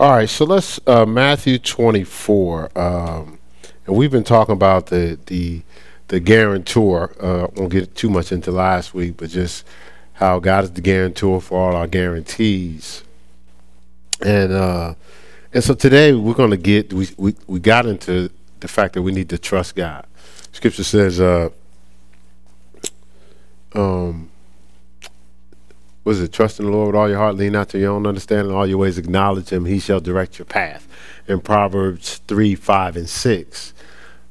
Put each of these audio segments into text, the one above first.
All right, so let's uh, Matthew 24, um, and we've been talking about the the the guarantor. Uh, won't get too much into last week, but just how God is the guarantor for all our guarantees, and uh, and so today we're going to get we, we we got into the fact that we need to trust God. Scripture says, uh, um, was it trust in the Lord with all your heart, lean not to your own understanding, all your ways acknowledge him, he shall direct your path. In Proverbs 3, 5, and 6.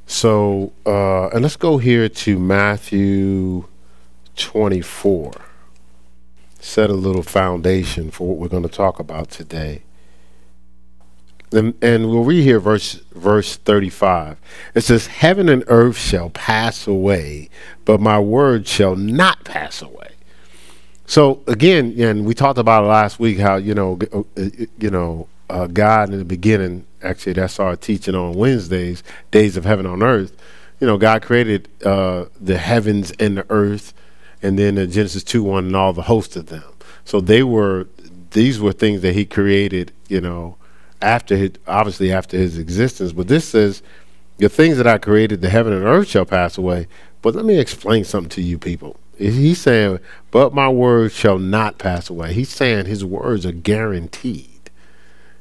So, uh, and let's go here to Matthew 24. Set a little foundation for what we're going to talk about today. And, and we'll read here verse verse 35. It says, Heaven and earth shall pass away, but my word shall not pass away. So again, and we talked about it last week how you know, uh, uh, you know, uh, God in the beginning. Actually, that's our teaching on Wednesdays, days of heaven on earth. You know, God created uh, the heavens and the earth, and then Genesis two one and all the host of them. So they were these were things that He created. You know, after his, obviously after His existence. But this says, the things that I created, the heaven and earth shall pass away. But let me explain something to you people He's saying, but my words shall not pass away. He's saying his words are guaranteed.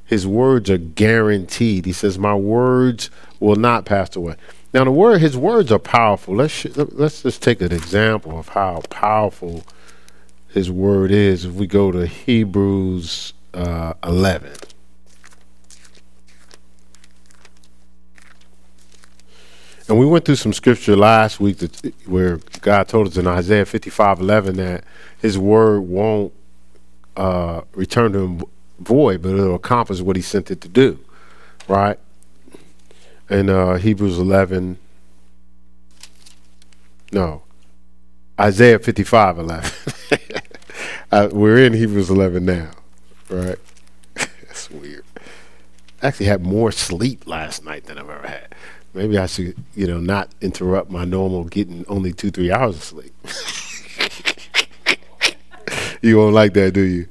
His words are guaranteed. He says, my words will not pass away. Now, the word, his words are powerful. Let's let's just take an example of how powerful his word is. If we go to Hebrews uh, 11. And we went through some scripture last week that, where God told us in Isaiah 55 11 that his word won't uh, return to him void, but it'll accomplish what he sent it to do. Right? And uh, Hebrews 11, no, Isaiah 55 11. uh, we're in Hebrews 11 now. Right? That's weird. I actually had more sleep last night than I've ever had. Maybe I should, you know, not interrupt my normal getting only two, three hours of sleep. you won't like that, do you?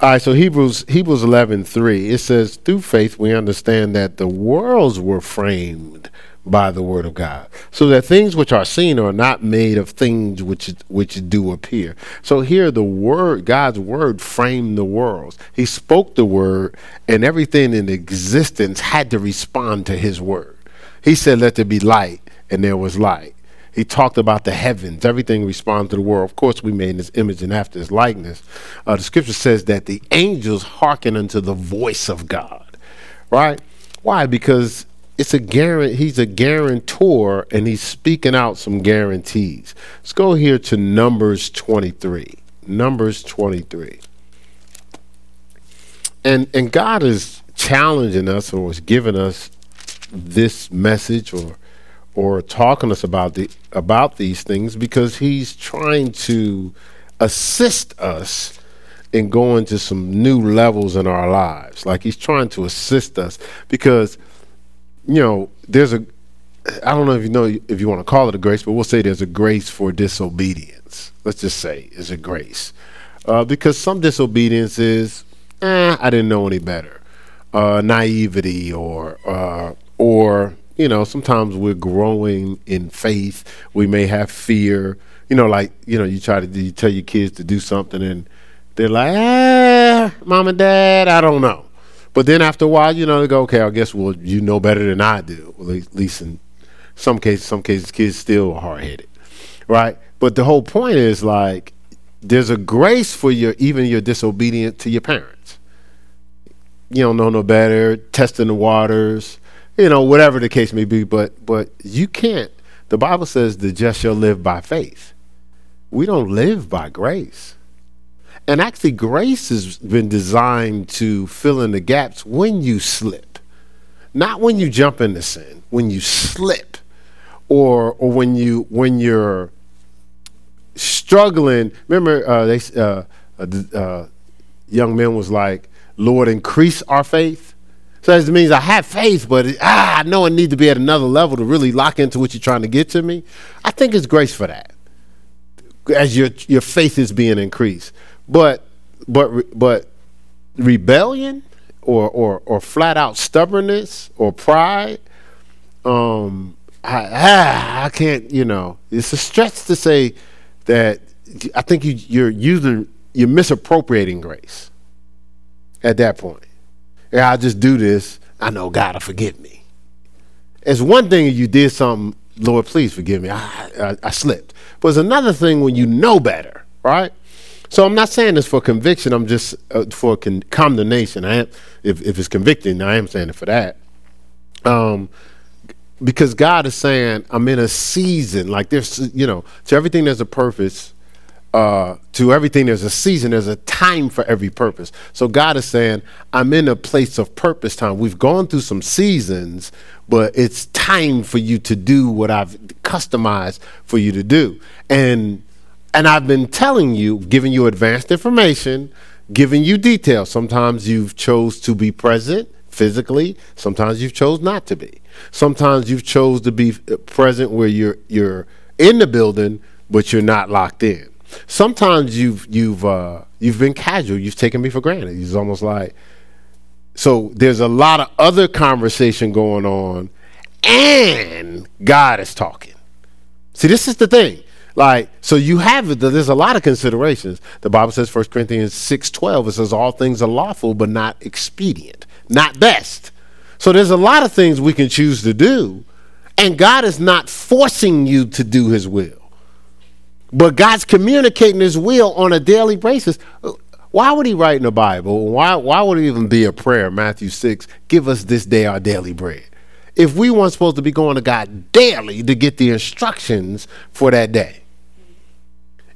All right, so Hebrews Hebrews eleven three it says, through faith we understand that the worlds were framed by the word of God, so that things which are seen are not made of things which which do appear. So here, the word, God's word, framed the worlds. He spoke the word, and everything in existence had to respond to His word. He said, Let there be light, and there was light. He talked about the heavens. Everything responds to the world. Of course, we made in his image and after his likeness. Uh, the scripture says that the angels hearken unto the voice of God. Right? Why? Because it's a guarantee. He's a guarantor, and he's speaking out some guarantees. Let's go here to Numbers 23. Numbers 23. And and God is challenging us, or is giving us this message or or talking us about the about these things because he's trying to assist us in going to some new levels in our lives. Like he's trying to assist us because you know, there's a I don't know if you know if you want to call it a grace, but we'll say there's a grace for disobedience. Let's just say is a grace. Uh, because some disobedience is, eh, I didn't know any better. Uh, naivety or uh, or you know sometimes we're growing in faith. We may have fear. You know like you know you try to you tell your kids to do something and they're like ah mom and dad i don't know. But then after a while you know they go okay i guess well you know better than i do. At least in some cases some cases kids still are hard-headed right? But the whole point is like there's a grace for your even your disobedience to your parents. You don't know no better. Testing the waters you know, whatever the case may be. But but you can't. The Bible says the just shall live by faith. We don't live by grace. And actually, grace has been designed to fill in the gaps when you slip, not when you jump into sin. When you slip, or or when you when you're struggling. Remember, uh, they uh, uh, uh young men was like, "Lord, increase our faith." So that means I have faith, but ah, I know I need to be at another level to really lock into what you're trying to get to me. I think it's grace for that, as your your faith is being increased. But but but rebellion or or or flat out stubbornness or pride, um, I ah, I can't. You know, it's a stretch to say that. I think you, you're using you're misappropriating grace at that point. Yeah, I'll just do this. I know God will forgive me. It's one thing if you did something, Lord, please forgive me. I, I, I slipped. But it's another thing when you know better, right? So I'm not saying this for conviction. I'm just uh, for con- condemnation. I am, if if it's convicting, I am saying it for that. Um, because God is saying I'm in a season like there's you know to everything there's a purpose. Uh, to everything there's a season there's a time for every purpose so god is saying i'm in a place of purpose time we've gone through some seasons but it's time for you to do what i've customized for you to do and and I've been telling you, giving you advanced information, giving you details. Sometimes you've chose to be present physically. Sometimes you've chose not to be. Sometimes you've chose to be present where you're you're in the building, but you're not locked in. Sometimes you've you've uh, you've been casual. You've taken me for granted. It's almost like so. There's a lot of other conversation going on, and God is talking. See, this is the thing. Like, so you have it, there's a lot of considerations. The Bible says, 1 Corinthians 6 12, it says, All things are lawful, but not expedient, not best. So there's a lot of things we can choose to do, and God is not forcing you to do his will. But God's communicating his will on a daily basis. Why would he write in the Bible? Why, why would it even be a prayer, Matthew 6, give us this day our daily bread? If we weren't supposed to be going to God daily to get the instructions for that day.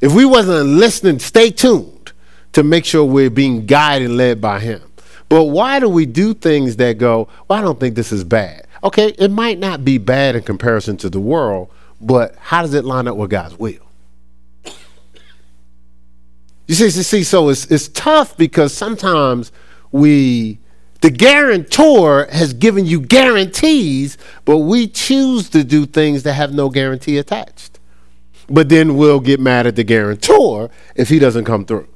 If we wasn't listening, stay tuned to make sure we're being guided and led by Him. But why do we do things that go, well, I don't think this is bad? Okay, it might not be bad in comparison to the world, but how does it line up with God's will? You see, see, so it's it's tough because sometimes we the guarantor has given you guarantees, but we choose to do things that have no guarantee attached but then we'll get mad at the guarantor if he doesn't come through.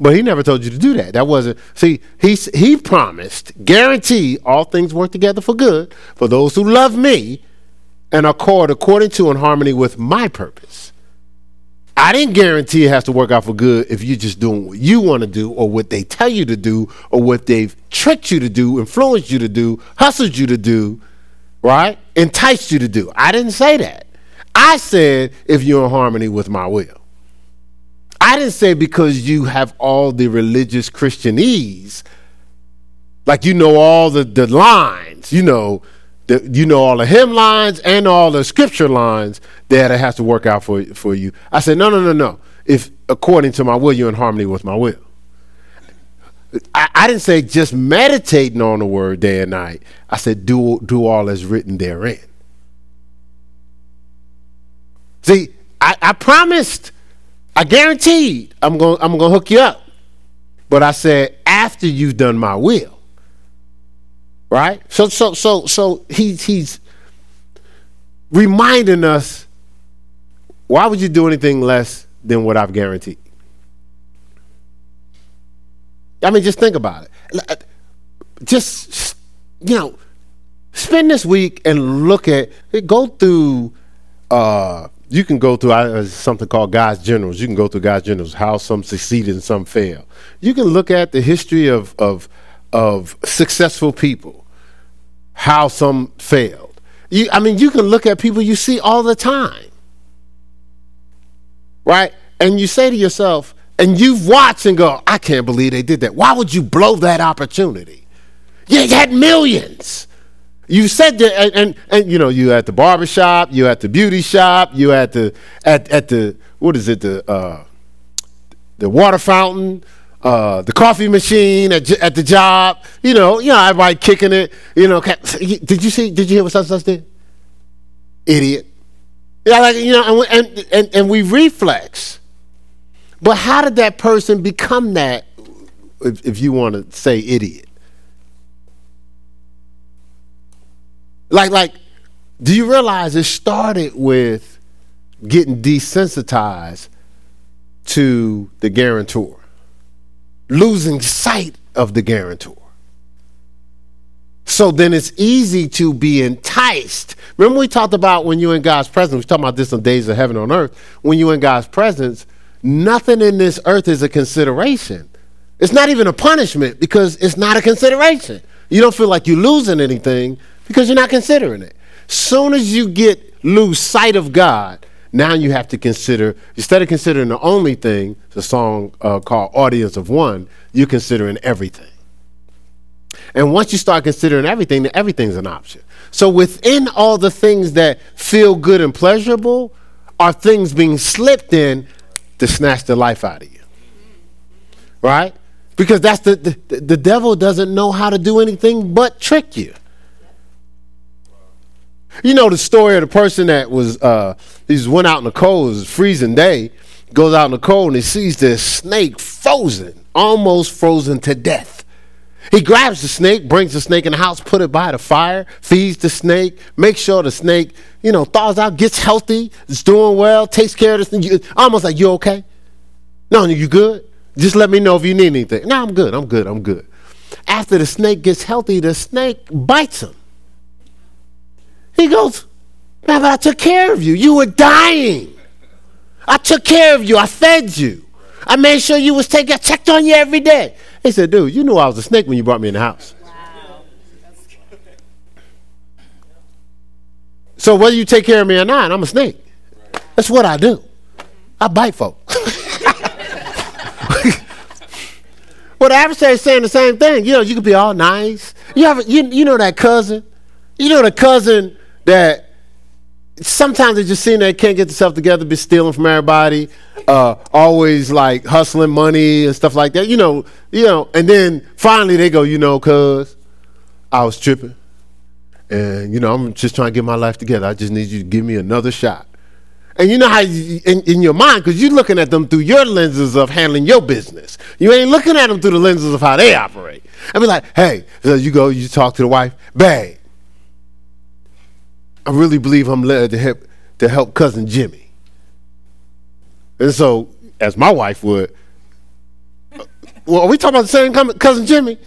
But he never told you to do that. That wasn't see, he he promised, guarantee all things work together for good for those who love me and are called according to and harmony with my purpose. I didn't guarantee it has to work out for good if you're just doing what you want to do or what they tell you to do or what they've tricked you to do, influenced you to do, hustled you to do, right? Enticed you to do. I didn't say that. I said, if you're in harmony with my will. I didn't say because you have all the religious Christianese, like you know all the, the lines, you know, the, you know all the hymn lines and all the scripture lines that it has to work out for, for you. I said, no, no, no, no. If according to my will, you're in harmony with my will. I, I, didn't say just meditating on the word day and night. I said do do all that's written therein. See, I, I promised, I guaranteed I'm going I'm to hook you up. But I said after you've done my will. Right? So so so so he, he's reminding us why would you do anything less than what I've guaranteed? I mean, just think about it. Just, you know, spend this week and look at, go through uh, you can go through something called God's Generals. You can go through God's Generals, how some succeeded and some fail. You can look at the history of, of, of successful people, how some failed. You, I mean, you can look at people you see all the time, right? And you say to yourself, and you've watched and go, I can't believe they did that. Why would you blow that opportunity? You had millions. You said that, and, and, and, you know, you at the barber shop, you at the beauty shop, you at the at at the what is it the uh, the water fountain, uh, the coffee machine at at the job. You know, you know, everybody kicking it. You know, did you see? Did you hear what such such did? Idiot. Yeah, like you know, and and and, and we reflex. But how did that person become that? If, if you want to say idiot. Like, like, do you realize it started with getting desensitized to the guarantor, losing sight of the guarantor. So then it's easy to be enticed. Remember, we talked about when you're in God's presence, we talked about this on Days of Heaven on Earth. When you're in God's presence, nothing in this earth is a consideration. It's not even a punishment because it's not a consideration. You don't feel like you're losing anything because you're not considering it. Soon as you get lose sight of God, now you have to consider instead of considering the only thing, the song uh, called "Audience of One," you're considering everything. And once you start considering everything, then everything's an option. So within all the things that feel good and pleasurable, are things being slipped in to snatch the life out of you. Right? Because that's the, the, the devil doesn't know how to do anything but trick you. You know the story of the person that was uh he just went out in the cold, it was freezing day, goes out in the cold and he sees this snake frozen, almost frozen to death. He grabs the snake, brings the snake in the house, put it by the fire, feeds the snake, makes sure the snake, you know, thaws out, gets healthy, is doing well, takes care of the snake. Almost like, you okay? No, you good? Just let me know if you need anything. No, I'm good, I'm good, I'm good. After the snake gets healthy, the snake bites him. He goes, Man, I took care of you. You were dying. I took care of you. I fed you. I made sure you was taken. I checked on you every day. He said, dude, you knew I was a snake when you brought me in the house. Wow. So whether you take care of me or not, I'm a snake. That's what I do. I bite folk. well, the adversary is saying the same thing. You know, you could be all nice. You have, you, you know that cousin. You know the cousin that sometimes they just seem they can't get themselves together, be stealing from everybody, uh, always like hustling money and stuff like that. You know, you know, and then finally they go, you know, cuz I was tripping. And you know, I'm just trying to get my life together. I just need you to give me another shot. And you know how you, in, in your mind, because you're looking at them through your lenses of handling your business. You ain't looking at them through the lenses of how they operate. I be like, hey, so you go, you talk to the wife, babe, I really believe I'm led to help to help cousin Jimmy. And so, as my wife would, uh, well, are we talking about the same cousin Jimmy?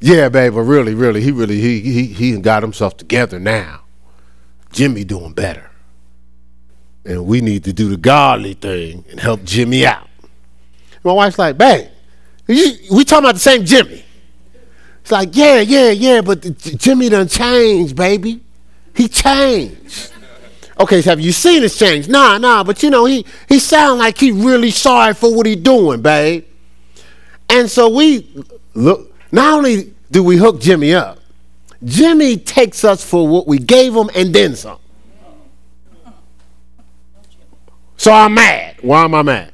Yeah, babe, but really, really, he really he he he got himself together now. Jimmy doing better. And we need to do the godly thing and help Jimmy out. My wife's like, babe, you, we talking about the same Jimmy. It's like, yeah, yeah, yeah, but Jimmy done changed, baby. He changed. Okay, so have you seen his change? Nah, nah, but you know, he he sound like he really sorry for what he doing, babe. And so we look, not only do we hook Jimmy up, Jimmy takes us for what we gave him and then some. So I'm mad. Why am I mad?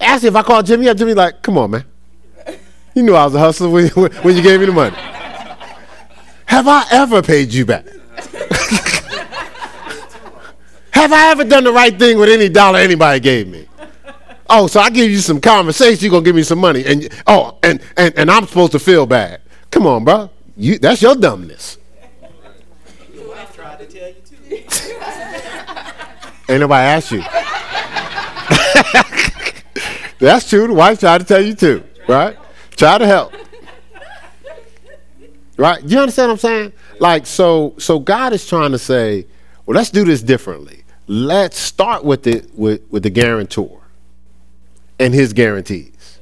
Ask if I call Jimmy up. Jimmy like, come on, man. You knew I was a hustler when, when you gave me the money. Have I ever paid you back? Have I ever done the right thing with any dollar anybody gave me? Oh, so I give you some conversation, you're gonna give me some money. And oh, and and, and I'm supposed to feel bad. Come on, bro. You that's your dumbness. Your wife tried to tell you too. Ain't nobody asked you. that's true. The wife tried to tell you too, right? Try to help. Right? You understand what I'm saying? Like, so so God is trying to say, well, let's do this differently. Let's start with the with, with the guarantor and his guarantees.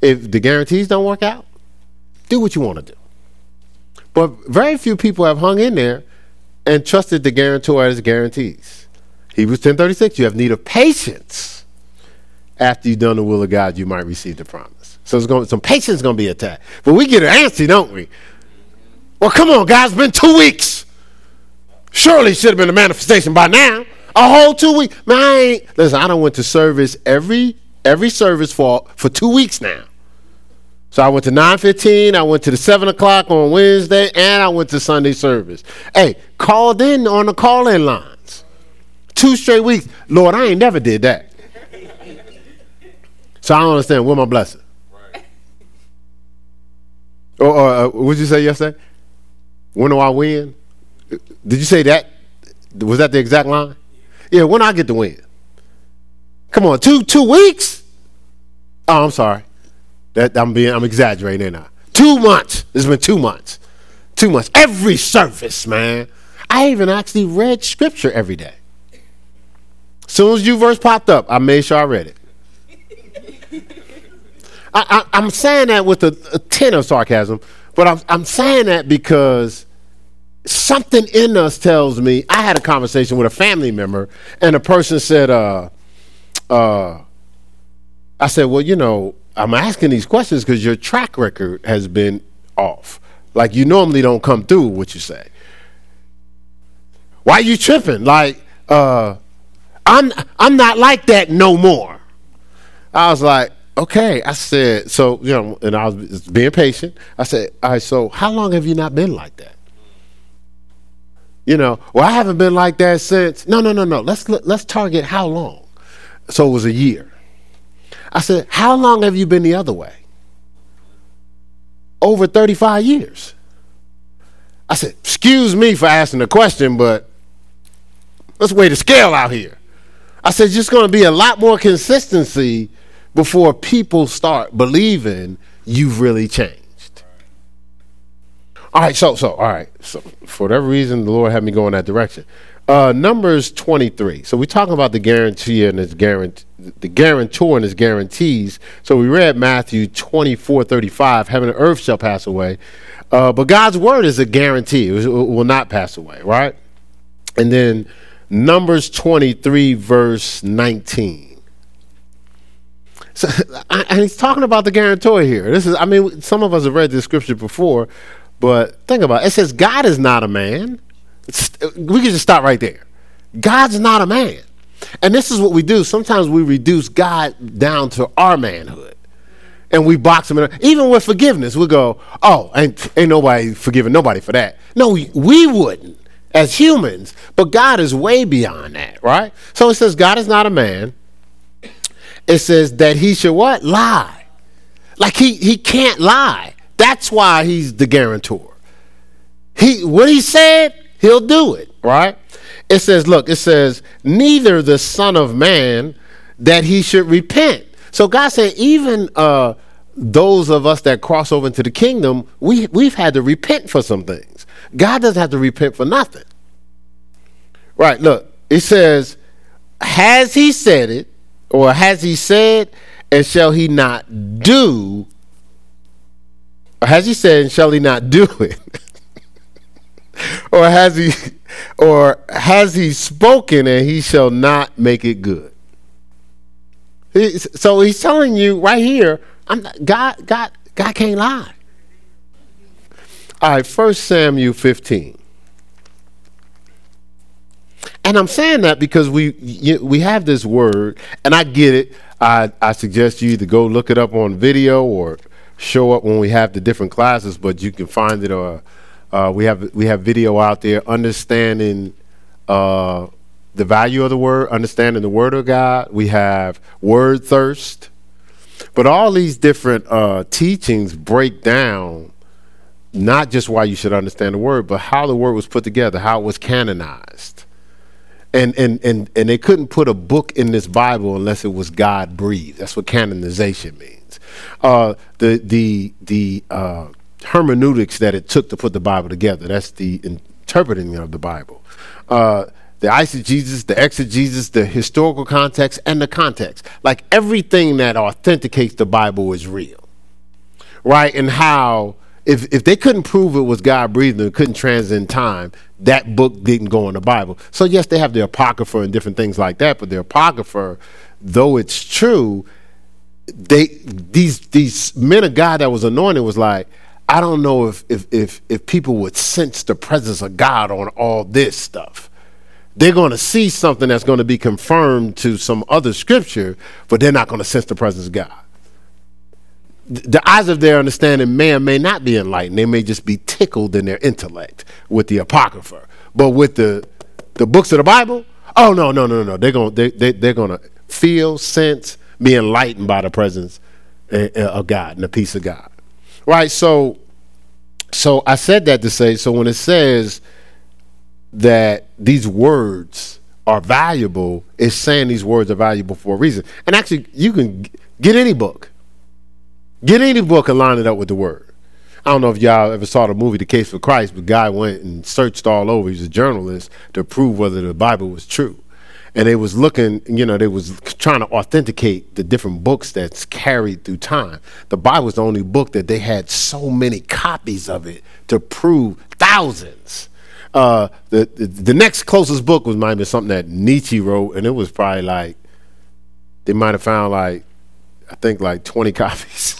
If the guarantees don't work out, do what you want to do. But very few people have hung in there and trusted the guarantor as guarantees. Hebrews 10:36, you have need of patience. After you've done the will of God, you might receive the promise. So it's going some patience is going to be attacked. But we get antsy, don't we? Well, come on, guys, it's been two weeks. Surely should have been a manifestation by now. A whole two weeks. Man, I ain't, listen, I don't went to service every every service for for two weeks now. So I went to 9:15, I went to the 7 o'clock on Wednesday, and I went to Sunday service. Hey, called in on the call-in lines. Two straight weeks. Lord, I ain't never did that. So I don't understand. Where my blessing? Right. Or, or uh, what did you say yesterday? When do I win? Did you say that? Was that the exact line? Yeah, when I get the win. Come on, two two weeks? Oh, I'm sorry. That I'm being I'm exaggerating now. Two months. It's been two months. Two months. Every service, man. I even actually read scripture every day. As soon as you verse popped up, I made sure I read it. I, am saying that with a, a tin of sarcasm, but I'm, I'm saying that because something in us tells me. I had a conversation with a family member, and a person said, uh, uh, I said, well, you know, I'm asking these questions because your track record has been off. Like you normally don't come through what you say. Why are you tripping? Like, uh, I'm I'm not like that no more. I was like, okay. I said, so you know, and I was being patient. I said, all right. So how long have you not been like that? You know, well, I haven't been like that since. No, no, no, no. Let's let's target how long. So it was a year. I said, how long have you been the other way? Over 35 years. I said, excuse me for asking the question, but let's weigh the scale out here. I said, just going to be a lot more consistency before people start believing you've really changed. All right, so so all right, so for whatever reason, the Lord had me go in that direction. Uh, Numbers 23. So we're talking about the guarantee and his guarantee, the guarantor and his guarantees. So we read Matthew 24, 35, heaven and earth shall pass away. Uh, but God's word is a guarantee. It will not pass away, right? And then Numbers 23, verse 19. So, and he's talking about the guarantor here. This is, I mean, some of us have read this scripture before, but think about it. It says, God is not a man we can just stop right there. God's not a man. And this is what we do. Sometimes we reduce God down to our manhood. And we box him in. Even with forgiveness, we go, oh, ain't, ain't nobody forgiving nobody for that. No, we, we wouldn't as humans. But God is way beyond that, right? So it says God is not a man. It says that he should what? Lie. Like he, he can't lie. That's why he's the guarantor. He what he said, he'll do it, right? It says, look, it says, neither the Son of Man that he should repent. So God said, even uh, those of us that cross over into the kingdom, we, we've had to repent for some things. God doesn't have to repent for nothing. Right, look, it says, has he said it, or has he said, and shall he not do, has he said, shall he not do it? or has he or has he spoken and he shall not make it good? So he's telling you right here i'm not, god god god can't lie. All right first samuel 15 and i'm saying that because we we have this word and i get it. I i suggest you either go look it up on video or show up when we have the different classes but you can find it or uh, uh, we have we have video out there understanding uh, the value of the word, understanding the word of God. We have word thirst, but all these different uh, teachings break down not just why you should understand the word, but how the word was put together, how it was canonized. And, and, and, and they couldn't put a book in this Bible unless it was God breathed. That's what canonization means. Uh, the the the uh, hermeneutics that it took to put the Bible together. That's the interpreting of the Bible. Uh, the eisegesis, the exegesis, the historical context, and the context. Like everything that authenticates the Bible is real. Right? And how, if, if they couldn't prove it was God breathing, it couldn't transcend time, that book didn't go in the Bible. So, yes, they have the Apocrypha and different things like that, but the Apocrypha, though it's true, they these these men of God that was anointed was like, I don't know if, if, if, if people would sense the presence of God on all this stuff. They're going to see something that's going to be confirmed to some other scripture, but they're not going to sense the presence of God. The eyes of their understanding may or may not be enlightened. They may just be tickled in their intellect with the Apocrypha. But with the, the books of the Bible, oh, no, no, no, no. They're going they, they, they're going to feel, sense, be enlightened by the presence eh, eh, of God and the peace of God. Right? So so I said that to say so when it says that these words are valuable, it's saying these words are valuable for a reason. And actually you can get any book. Get any book and line it up with the word. I don't know if y'all ever saw the movie The Case for Christ, but guy went and searched all over. He's a journalist to prove whether the Bible was true. And they was looking, you know, they was trying to authenticate the different books that's carried through time. The Bible was the only book that they had so many copies of it to prove thousands. Uh, the, the, the next closest book was might have been something that Nietzsche wrote, and it was probably like they might have found like I think like 20 copies.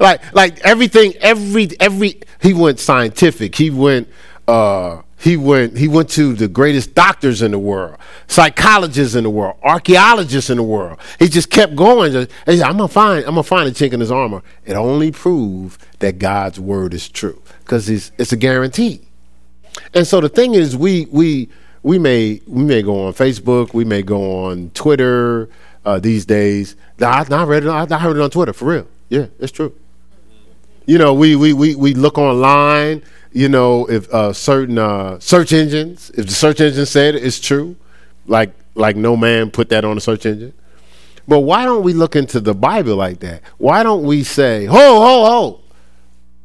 like like everything every every he went scientific. He went uh he went he went to the greatest doctors in the world, psychologists in the world, archaeologists in the world. He just kept going. He said, I'm gonna find I'm gonna find a chink in his armor. It only proved that God's word is true because it's it's a guarantee. And so the thing is, we we we may we may go on Facebook, we may go on Twitter, uh, these days. I, I read it. I, I heard it on Twitter for real. Yeah, it's true. You know, we we we, we look online. You know, if uh, certain uh, search engines, if the search engine said it, it's true, like like no man put that on a search engine. But why don't we look into the Bible like that? Why don't we say, ho, ho, ho?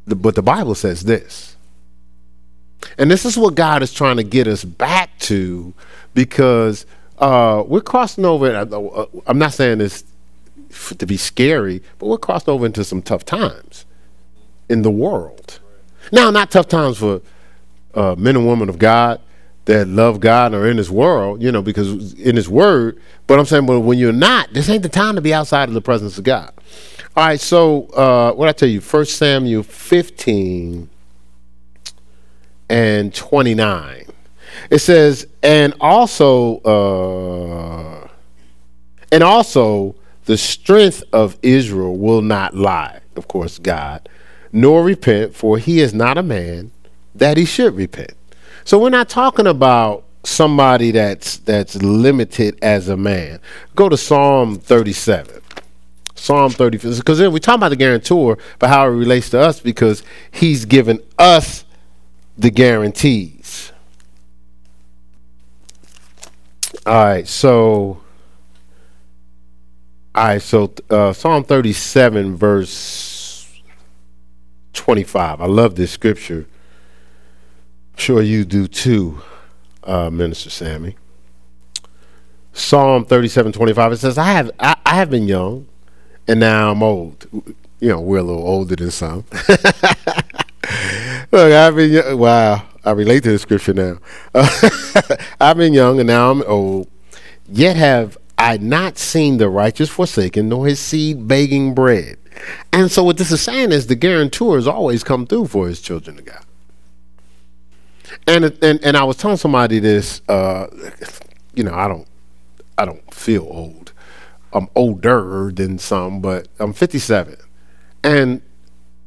The, but the Bible says this. And this is what God is trying to get us back to because uh, we're crossing over. Uh, I'm not saying this to be scary, but we're crossing over into some tough times in the world. Now, not tough times for uh, men and women of God that love God or in His world, you know, because in His Word. But I'm saying, but when you're not, this ain't the time to be outside of the presence of God. All right, so uh, what I tell you, First Samuel 15 and 29. It says, and also, uh, and also, the strength of Israel will not lie, of course, God, nor repent, for he is not a man that he should repent. So we're not talking about somebody that's that's limited as a man. Go to Psalm 37. Psalm 35. because then we talk about the guarantor, but how it relates to us, because he's given us the guarantees. All right, so all right, so uh, Psalm 37, verse 25. I love this scripture. I'm sure you do too, uh, Minister Sammy. Psalm 37, 25. It says, I have I, I have been young, and now I'm old. You know, we're a little older than some. Look, I've been. Wow. I relate to the scripture now. I've been young and now I'm old, yet have I not seen the righteous forsaken, nor his seed begging bread. And so what this is saying is the guarantor has always come through for his children of God. And and and I was telling somebody this, uh, you know, I don't I don't feel old. I'm older than some, but I'm 57. And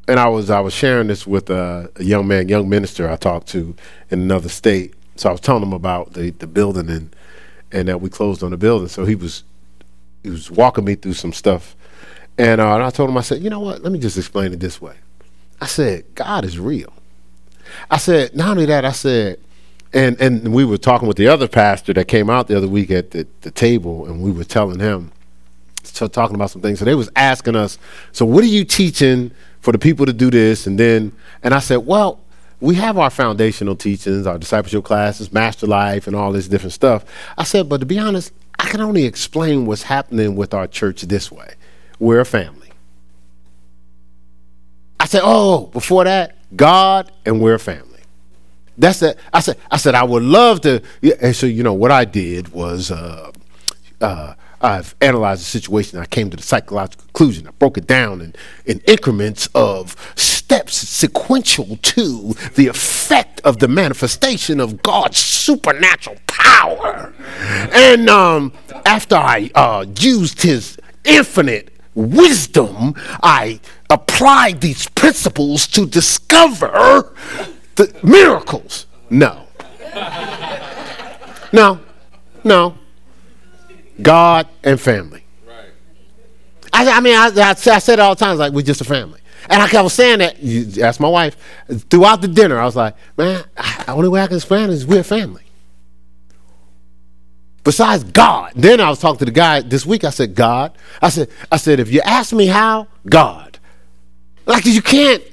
and I was I was sharing this with a, a, young man, young minister I talked to in another state. So I was telling him about the, the building and and that we closed on the building. So he was he was walking me through some stuff, and, uh, and I told him I said, you know what? Let me just explain it this way. I said God is real. I said not only that. I said. And, and we were talking with the other pastor that came out the other week at the, the table, and we were telling him, so talking about some things. So they was asking us, so what are you teaching for the people to do this. And then, and I said, well, we have our foundational teachings, our discipleship classes, master life, and all this different stuff. I said, but to be honest, I can only explain what's happening with our church this way. We're a family. I said, oh, before that, God and we're a family. That's it. I said, I said, I would love to. And so, you know, what I did was, uh, uh, I've analyzed the situation. I came to the psychological conclusion. I broke it down in, in increments of steps sequential to the effect of the manifestation of God's supernatural power. And um, after I uh, used his infinite wisdom, I applied these principles to discover the miracles. No. No. No. God and family. Right. I, I mean, I, I, I said it all the time, like, we're just a family. And I was saying that, you ask my wife, throughout the dinner, I was like, man, the only way I can explain it is we're family. Besides God. Then I was talking to the guy this week. I said, God. I said, I said, if you ask me how, God. Like you can't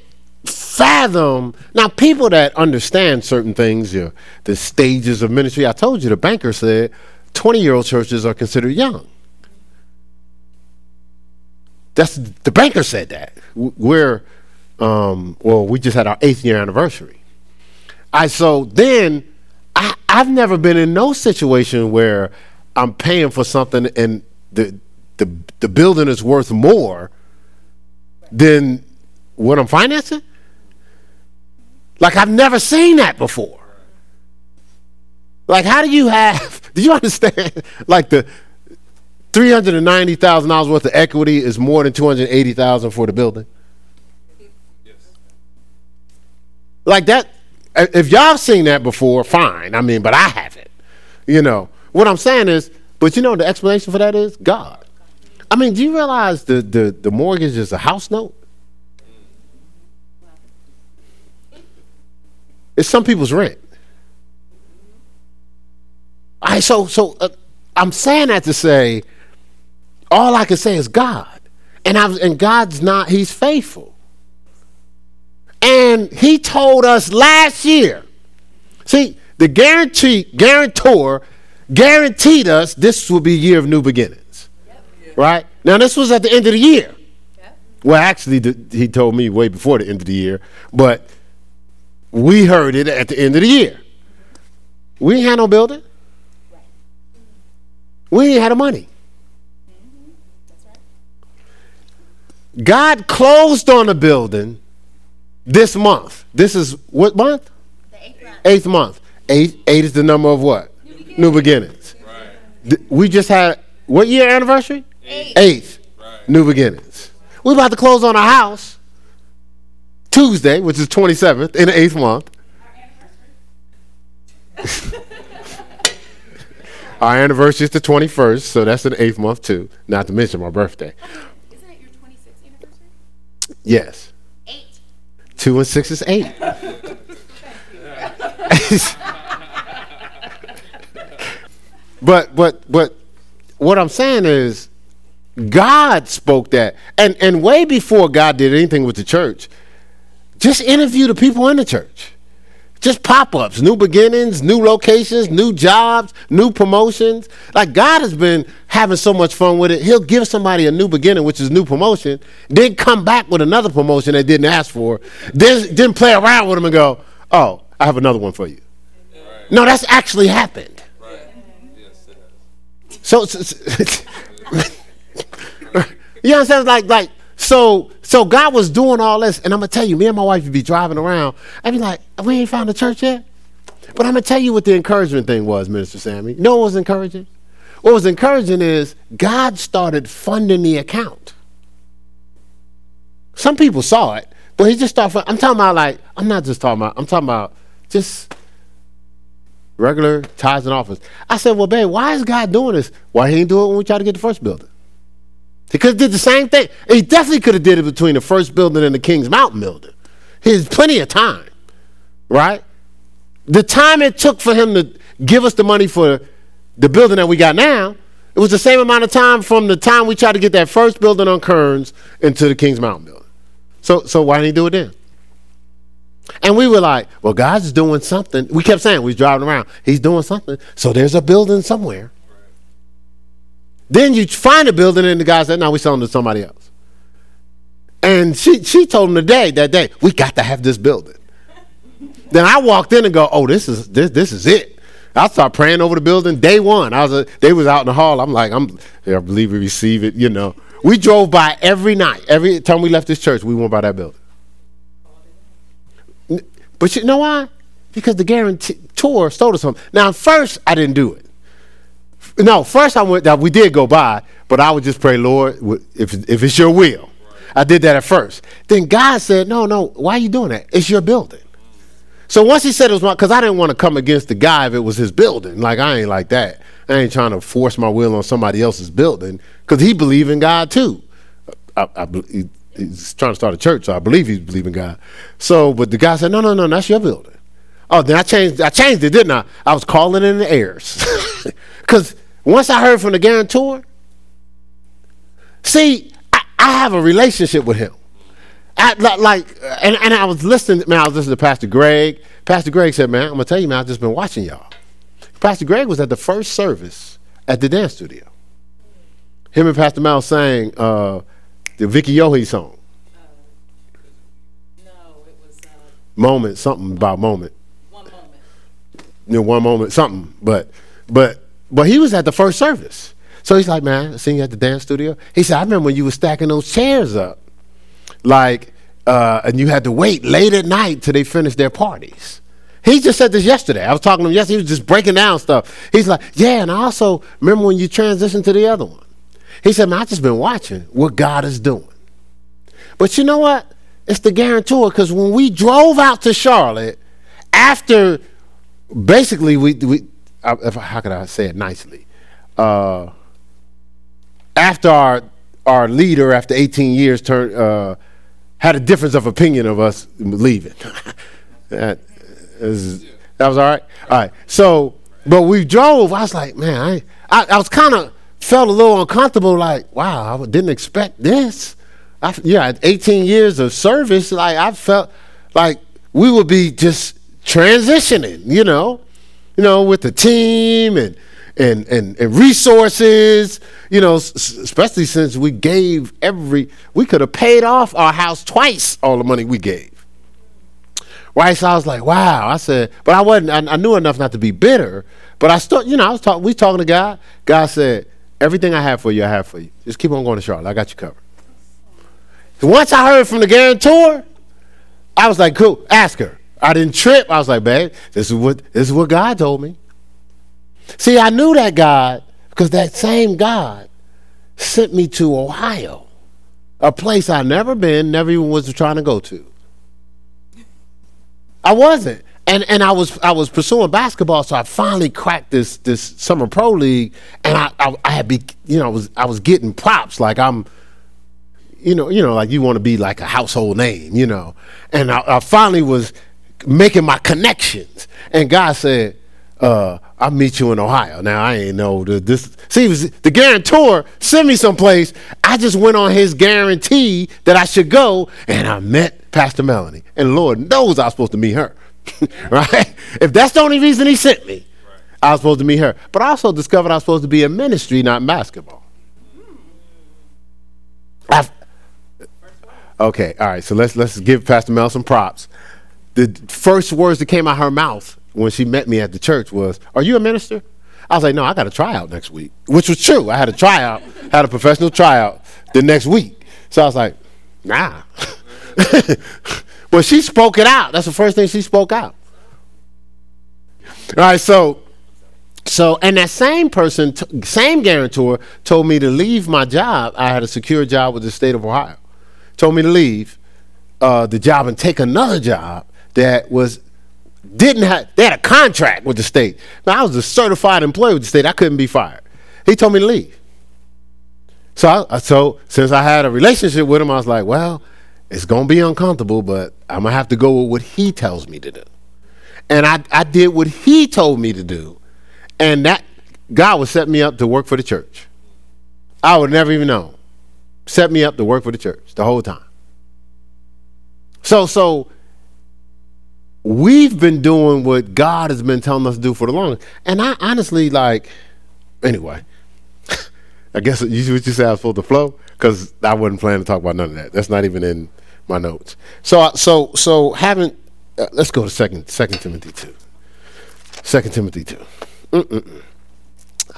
fathom. Now, people that understand certain things, you know, the stages of ministry. I told you the banker said 20 year old churches are considered young. That's the banker said that. We're, um, well, we just had our eighth year anniversary. I so then I, I've never been in no situation where I'm paying for something and the the the building is worth more than what I'm financing. Like I've never seen that before. Like how do you have? Do you understand? Like the three hundred and ninety thousand dollars worth of equity is more than two hundred eighty thousand for the building. Yes. Like that. If y'all seen that before, fine. I mean, but I haven't. You know what I'm saying is, but you know the explanation for that is God. I mean, do you realize the the the mortgage is a house note? It's some people's rent. I so so uh, I'm saying that to say all I can say is God. And I and God's not he's faithful. And he told us last year. See, the guarantee guarantor guaranteed us this will be a year of new beginnings. Yep. Right? Now this was at the end of the year. Yep. Well, actually the, he told me way before the end of the year, but we heard it at the end of the year. We ain't had no building. We ain't had the money. God closed on the building this month. This is what month? The eighth month. Eighth month. Eight, eight is the number of what? New beginnings. New beginnings. Right. We just had what year anniversary? Eighth. Eighth. Right. New beginnings. We're about to close on a house Tuesday, which is 27th, in the eighth month. Our anniversary is the 21st, so that's in the eighth month too. Not to mention my birthday. Isn't it your 26th anniversary? Yes. Eight. Two and six is eight. but but but what I'm saying is God spoke that. And and way before God did anything with the church, just interview the people in the church. Just pop ups, new beginnings, new locations, new jobs, new promotions. Like God has been having so much fun with it. He'll give somebody a new beginning, which is new promotion, then come back with another promotion they didn't ask for, then, then play around with them and go, oh, I have another one for you. Right. No, that's actually happened. Right. Yes, so, so, so you understand? Like, like so so God was doing all this, and I'm gonna tell you, me and my wife would be driving around. I'd be like, we ain't found a church yet. But I'm gonna tell you what the encouragement thing was, Minister Sammy. You know what was encouraging? What was encouraging is God started funding the account. Some people saw it, but he just started. I'm talking about like I'm not just talking about. I'm talking about just regular tithes and office. I said, well, babe, why is God doing this? Why he ain't do it when we try to get the first building? He could have did the same thing. He definitely could have did it between the first building and the King's Mountain building. He has plenty of time, right? The time it took for him to give us the money for the building that we got now, it was the same amount of time from the time we tried to get that first building on Kearns into the King's Mountain building. So, so why didn't he do it then? And we were like, well, God's doing something. We kept saying, we was driving around, he's doing something. So there's a building somewhere. Then you find a building and the guy said, no, we're selling to somebody else. And she, she told him today that day, we got to have this building. then I walked in and go, oh, this is this this is it. I start praying over the building day one. I was a, they was out in the hall. I'm like, I'm I believe we receive it, you know. We drove by every night. Every time we left this church, we went by that building. But you know why? Because the guarantor told us something. Now, first, I didn't do it. No, first I went. That we did go by, but I would just pray, Lord, if if it's your will. I did that at first. Then God said, No, no. Why are you doing that? It's your building. So once He said it was my, because I didn't want to come against the guy if it was his building. Like I ain't like that. I ain't trying to force my will on somebody else's building because he believe in God too. I, I, he's trying to start a church, so I believe he's believing God. So, but the guy said, No, no, no, that's your building. Oh, then I changed. I changed it, didn't I? I was calling in the heirs because once I heard from the guarantor, see, I, I have a relationship with him. I, like, and, and I was listening, man, I was listening to Pastor Greg. Pastor Greg said, man, I'm going to tell you, man, I've just been watching y'all. Pastor Greg was at the first service at the dance studio. Him and Pastor Mal sang uh, the Vicki Yohe song, No, it was uh, Moment, something about Moment. one moment. you know, one moment, something. But but but he was at the first service. So he's like, man, I seen you at the dance studio. He said, I remember when you were stacking those chairs up. Like, uh, and you had to wait late at night till they finished their parties. He just said this yesterday. I was talking to him yesterday. He was just breaking down stuff. He's like, yeah, and I also remember when you transitioned to the other one. He said, man, I just been watching what God is doing. But you know what? It's the guarantor because when we drove out to Charlotte, after basically we we if, how could I say it nicely? Uh, after our our leader, after 18 years, turned uh, had a difference of opinion of us leaving. that, is, that was all right. All right. So, but we drove. I was like, man, I I, I was kind of felt a little uncomfortable. Like, wow, I didn't expect this. I, yeah, 18 years of service. Like, I felt like we would be just transitioning. You know, you know, with the team and and and, and resources. You know, especially since we gave every, we could have paid off our house twice all the money we gave. Right, so I was like, wow. I said, but I wasn't. I, I knew enough not to be bitter. But I still, you know, I was talking. We talking to God. God said, everything I have for you, I have for you. Just keep on going to Charlotte. I got you covered. Once I heard from the guarantor, I was like, cool. Ask her. I didn't trip. I was like, babe, this is what this is what God told me. See, I knew that God because that same God sent me to Ohio, a place I never been, never even was trying to go to. I wasn't. And and I was I was pursuing basketball, so I finally cracked this this summer pro league, and I I, I had be you know I was I was getting props like I'm, you know you know like you want to be like a household name, you know, and I, I finally was making my connections, and God said, uh, "I'll meet you in Ohio." Now I ain't know the this. See, the guarantor sent me someplace. I just went on his guarantee that I should go, and I met Pastor Melanie, and Lord knows I was supposed to meet her. right? If that's the only reason he sent me, I was supposed to meet her. But I also discovered I was supposed to be in ministry, not in basketball. I've- okay, all right. So let's let's give Pastor Mel some props. The first words that came out her mouth when she met me at the church was, "Are you a minister?" I was like, "No, I got a tryout next week," which was true. I had a tryout, had a professional tryout the next week. So I was like, "Nah." well, she spoke it out. That's the first thing she spoke out. All right, so so and that same person, t- same guarantor, told me to leave my job. I had a secure job with the state of Ohio. Told me to leave uh, the job and take another job that was didn't have. They had a contract with the state. Now I was a certified employee with the state. I couldn't be fired. He told me to leave. So I, uh, so since I had a relationship with him, I was like, well, it's gonna be uncomfortable, but I'm gonna have to go with what he tells me to do. And I, I did what he told me to do. And that God would set me up to work for the church. I would never even know. Set me up to work for the church the whole time. So so we've been doing what God has been telling us to do for the longest. And I honestly like anyway. I guess you what you said I was supposed to flow because I wasn't planning to talk about none of that. That's not even in my notes. So so so having uh, let's go to second Second Timothy two. Second Timothy two. Mm-mm-mm.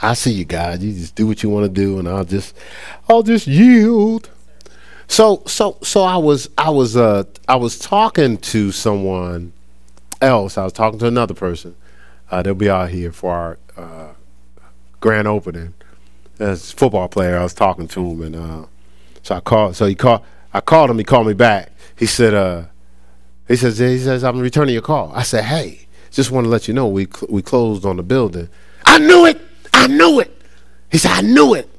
I see you guys. You just do what you want to do, and I'll just I'll just yield. So so so I was I was uh I was talking to someone else. I was talking to another person. Uh, they'll be out here for our uh, grand opening. As football player, I was talking to him, and uh, so I called. So he called. I called him. He called me back. He said, uh, "He says, he says, I'm returning your call." I said, "Hey, just want to let you know we cl- we closed on the building." I knew it. I knew it. He said, "I knew it."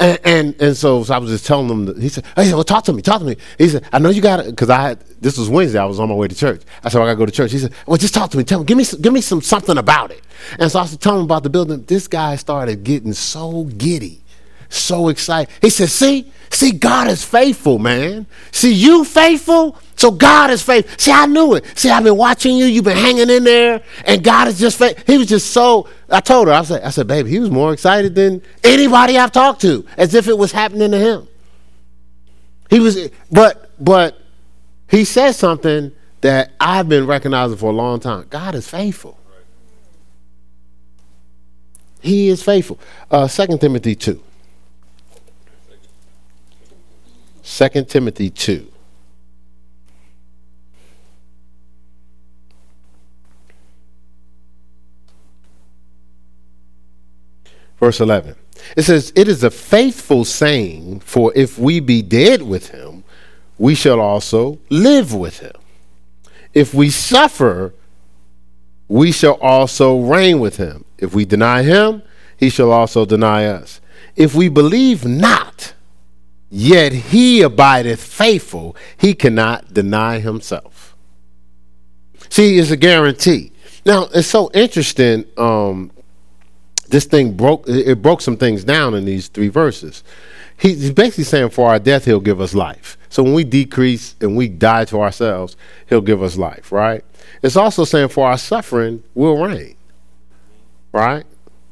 And and, and so, so I was just telling him. He said, "He said, well, talk to me. Talk to me." He said, "I know you got it," because I had this was Wednesday. I was on my way to church. I said, well, "I got to go to church." He said, "Well, just talk to me. Tell me. Give me some, give me some something about it." And so I was telling him about the building. This guy started getting so giddy so excited. He said, See, see, God is faithful, man. See, you faithful, so God is faithful. See, I knew it. See, I've been watching you. You've been hanging in there, and God is just faithful. He was just so. I told her, I said, I said, baby, he was more excited than anybody I've talked to, as if it was happening to him. He was, but, but he said something that I've been recognizing for a long time. God is faithful. He is faithful. Uh, 2 Timothy 2. 2 Timothy 2. Verse 11. It says, It is a faithful saying, for if we be dead with him, we shall also live with him. If we suffer, we shall also reign with him. If we deny him, he shall also deny us. If we believe not, yet he abideth faithful, he cannot deny himself. See, it's a guarantee. Now, it's so interesting. Um, this thing broke, it broke some things down in these three verses. He's basically saying, for our death, he'll give us life. So when we decrease and we die to ourselves, he'll give us life, right? It's also saying, for our suffering, we'll reign, right?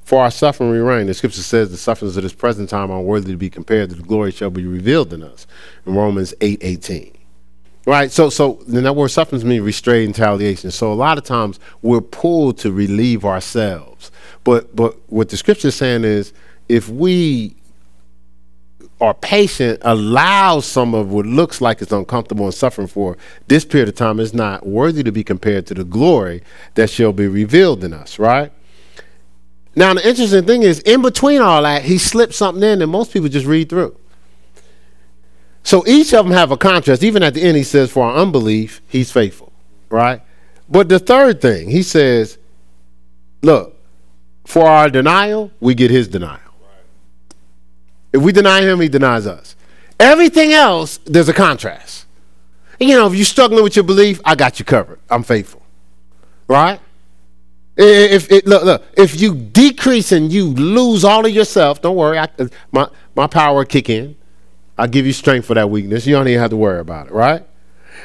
For our suffering, we reign. The scripture says, the sufferings of this present time are worthy to be compared to the glory shall be revealed in us. In Romans 8 18. Right, so so then that word sufferings means restraint, retaliation. So a lot of times we're pulled to relieve ourselves. But but what the scripture is saying is if we are patient, allow some of what looks like it's uncomfortable and suffering for this period of time is not worthy to be compared to the glory that shall be revealed in us, right? Now, the interesting thing is, in between all that, he slipped something in that most people just read through. So each of them have a contrast. Even at the end, he says, For our unbelief, he's faithful, right? But the third thing, he says, Look, for our denial, we get his denial. If we deny him, he denies us. Everything else, there's a contrast. You know, if you're struggling with your belief, I got you covered. I'm faithful. Right? If, if look, look, if you decrease and you lose all of yourself, don't worry. I, my my power kick in. I'll give you strength for that weakness. You don't even have to worry about it, right?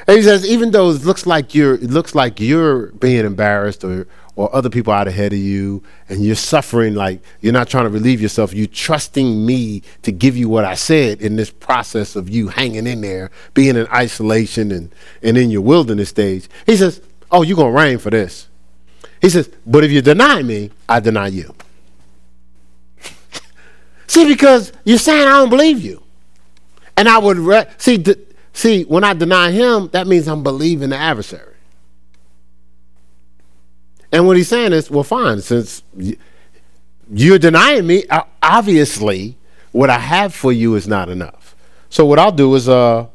And he says, even though it looks like you're it looks like you're being embarrassed or or other people out ahead of you and you're suffering like you're not trying to relieve yourself you're trusting me to give you what i said in this process of you hanging in there being in isolation and, and in your wilderness stage he says oh you're going to reign for this he says but if you deny me i deny you. See because you're saying i don't believe you. And i would re- see d- see when i deny him that means i'm believing the adversary. And what he's saying is, well, fine, since you're denying me, obviously what I have for you is not enough. So what I'll do is uh,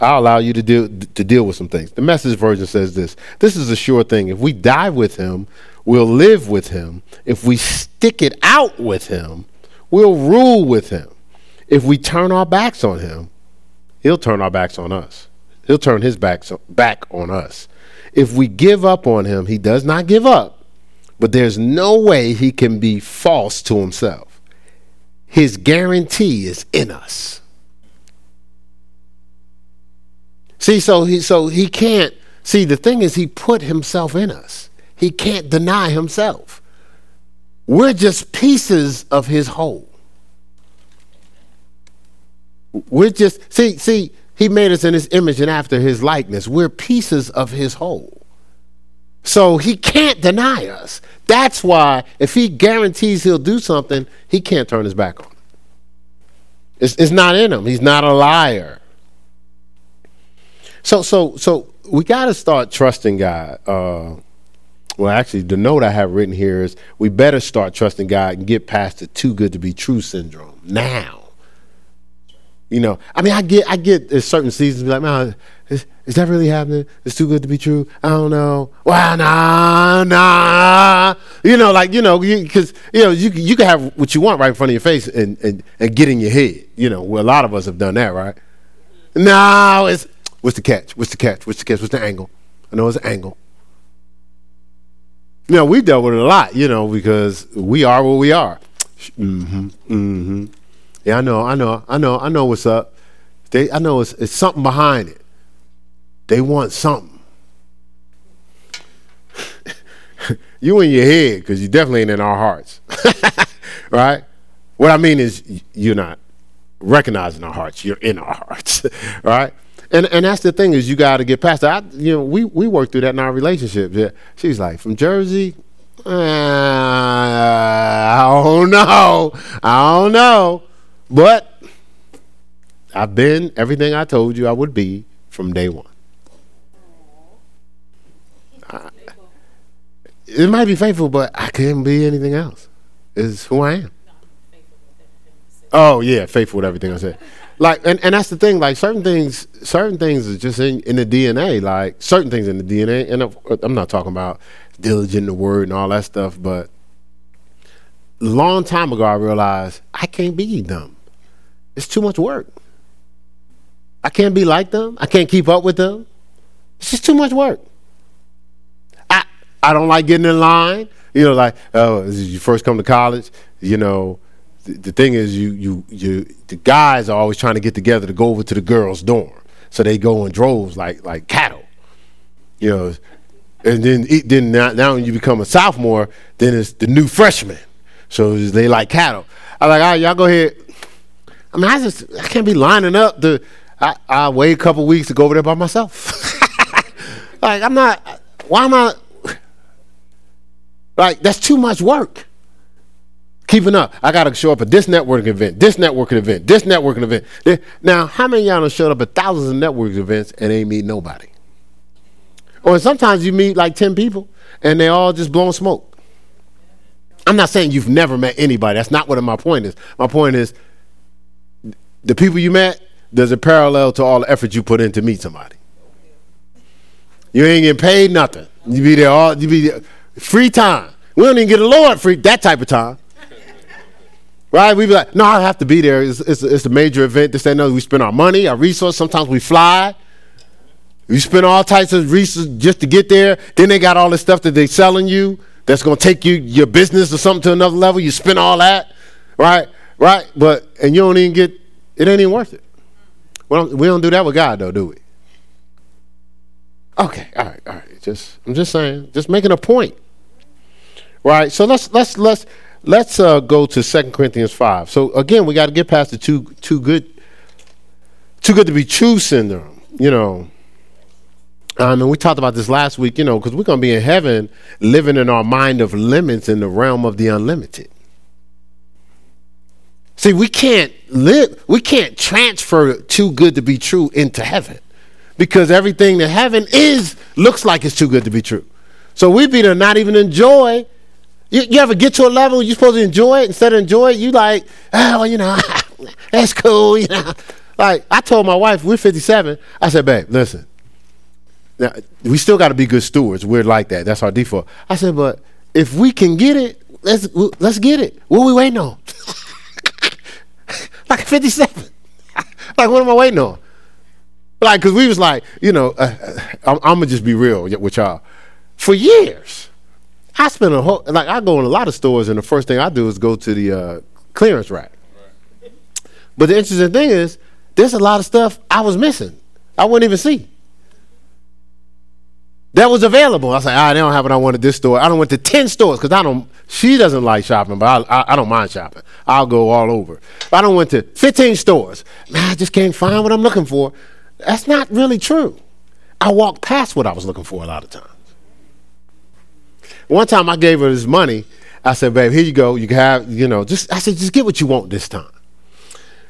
I'll allow you to deal to deal with some things. The message version says this. This is a sure thing. If we die with him, we'll live with him. If we stick it out with him, we'll rule with him. If we turn our backs on him, he'll turn our backs on us. He'll turn his back back on us. If we give up on him, he does not give up, but there's no way he can be false to himself. His guarantee is in us. See, so he so he can't see the thing is he put himself in us. He can't deny himself. We're just pieces of his whole. We're just see, see, he made us in his image and after his likeness. We're pieces of his whole. So he can't deny us. That's why if he guarantees he'll do something, he can't turn his back on it. It's, it's not in him. He's not a liar. So so so we got to start trusting God. Uh, well, actually, the note I have written here is we better start trusting God and get past the too good to be true syndrome now. You know, I mean, I get, I get in certain seasons, be like, man, is, is, that really happening? It's too good to be true. I don't know. Well, nah, nah. You know, like you know, because you, you, know, you you can have what you want right in front of your face and and, and get in your head. You know, well, a lot of us have done that, right? No, it's what's the catch? What's the catch? What's the catch? What's the angle? I know it's an angle. Know, we dealt with it a lot, you know, because we are what we are. Mm-hmm. Mm-hmm. Yeah, I know, I know, I know, I know what's up. They I know it's it's something behind it. They want something. you in your head, because you definitely ain't in our hearts. right? What I mean is you're not recognizing our hearts, you're in our hearts. right? And and that's the thing is you got to get past that. I, you know, we we work through that in our relationship. Yeah, she's like from Jersey. Uh, I don't know. I don't know, but I've been everything I told you I would be from day one. I, it might be faithful, but I couldn't be anything else. Is who I am. Oh yeah, faithful with everything I said like and, and that's the thing like certain things certain things is just in, in the dna like certain things in the dna and i'm not talking about diligent the word and all that stuff but long time ago i realized i can't be them. It's too much work. I can't be like them. I can't keep up with them. It's just too much work. I i don't like getting in line. You know like oh you first come to college you know the, thing is, you you you the guys are always trying to get together to go over to the girls' dorm, so they go in droves like like cattle, you know. And then then now, now when you become a sophomore, then it's the new freshman, so they like cattle. I'm like, all right, y'all go ahead. I mean, I just I can't be lining up the. I, I wait a couple weeks to go over there by myself. like I'm not. Why am I? Like that's too much work keeping up. I got to show up at this networking event, this networking event, this networking event. Now, how many y'all have showed up at thousands of networking events and ain't meet nobody? Or sometimes you meet like 10 people and they all just blowing smoke. I'm not saying you've never met anybody. That's not what my point is. My point is the people you met, there's a parallel to all the effort you put in to meet somebody. You ain't getting paid nothing. You be there all you be there. free time. We don't even get a Lord free that type of time. Right? We'd be like, no, I have to be there. It's, it's, it's a major event. This, that, no. We spend our money, our resources. Sometimes we fly. We spend all types of resources just to get there. Then they got all this stuff that they're selling you that's going to take you your business or something to another level. You spend all that, right? Right? But and you don't even get it. Ain't even worth it. We don't, we don't do that with God though, do we? Okay, all right, all right. Just I'm just saying, just making a point. Right? So let's let's let's Let's uh, go to Second Corinthians 5. So again, we got to get past the too too good too good to be true syndrome, you know. Um, and we talked about this last week, you know, because we're going to be in heaven living in our mind of limits in the realm of the unlimited. See, we can't live, we can't transfer too good to be true into heaven because everything that heaven is looks like it's too good to be true. So we'd be to not even enjoy you, you ever get to a level you're supposed to enjoy it instead of enjoy it? You like, oh, well, you know, that's cool, you know. Like I told my wife, we're 57. I said, babe, listen. Now, we still got to be good stewards. We're like that. That's our default. I said, but if we can get it, let's let's get it. What we waiting on? like 57. like what am I waiting on? Like, cause we was like, you know, uh, uh I'm, I'm gonna just be real with y'all. For years, I spend a whole like I go in a lot of stores, and the first thing I do is go to the uh, clearance rack. Right. But the interesting thing is, there's a lot of stuff I was missing. I wouldn't even see. That was available. I was like, ah, they don't have what I want at this store. I don't went to ten stores because I don't. She doesn't like shopping, but I, I, I, don't mind shopping. I'll go all over. I don't went to fifteen stores. Man, I just can't find what I'm looking for. That's not really true. I walked past what I was looking for a lot of times. One time I gave her this money. I said, babe, here you go. You can have, you know, just I said, just get what you want this time.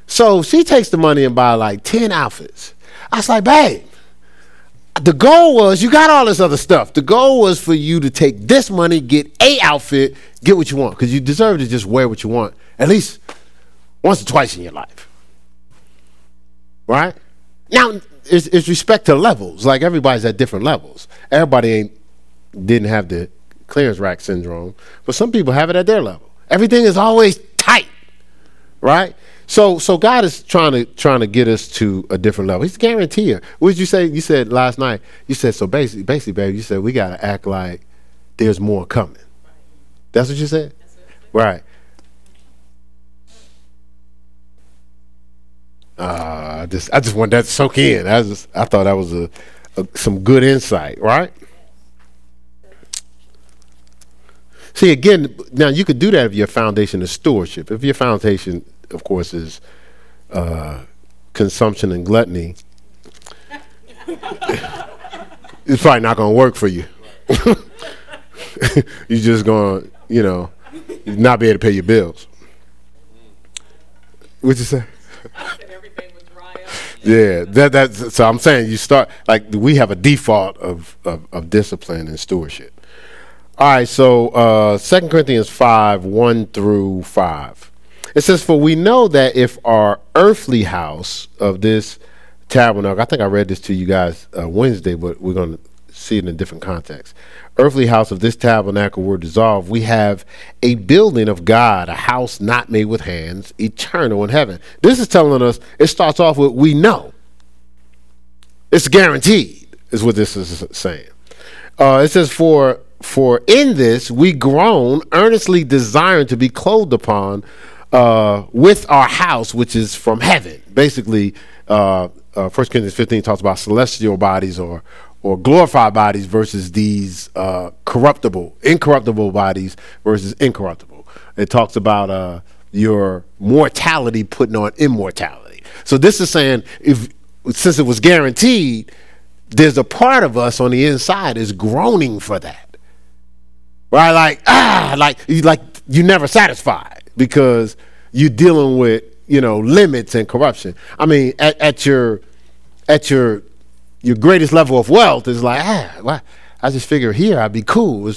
So she takes the money and buy like 10 outfits. I was like, babe, the goal was you got all this other stuff. The goal was for you to take this money, get a outfit, get what you want. Because you deserve to just wear what you want at least once or twice in your life. Right? Now, it's, it's respect to levels. Like everybody's at different levels. Everybody ain't didn't have the clearance rack syndrome, but some people have it at their level. Everything is always tight, right? So, so God is trying to trying to get us to a different level. He's guaranteeing. What did you say? You said last night. You said so basically, basically, baby. You said we gotta act like there's more coming. That's what you said, what right? Uh, I just I just want that to soak in. I just I thought that was a, a some good insight, right? See again, now you could do that if your foundation is stewardship. If your foundation, of course, is uh, consumption and gluttony, it's probably not going to work for you. You're just going to, you know, not be able to pay your bills. What'd you say? Yeah, that that's so I'm saying you start like we have a default of of, of discipline and stewardship. All right, so uh Second Corinthians five one through five. It says, "For we know that if our earthly house of this tabernacle, I think I read this to you guys uh, Wednesday, but we're going to see it in a different context. Earthly house of this tabernacle were dissolved. We have a building of God, a house not made with hands, eternal in heaven. This is telling us it starts off with we know. It's guaranteed, is what this is saying. Uh, it says, For for in this we groan, earnestly desiring to be clothed upon uh, with our house, which is from heaven. Basically, uh, uh, 1 Corinthians 15 talks about celestial bodies or or glorified bodies versus these uh, corruptible, incorruptible bodies versus incorruptible. It talks about uh, your mortality putting on immortality. So this is saying if since it was guaranteed, there's a part of us on the inside is groaning for that. Right? Like, ah, like you like you never satisfied because you're dealing with, you know, limits and corruption. I mean, at, at your at your your greatest level of wealth is like, ah, why? I just figure here I'd be cool.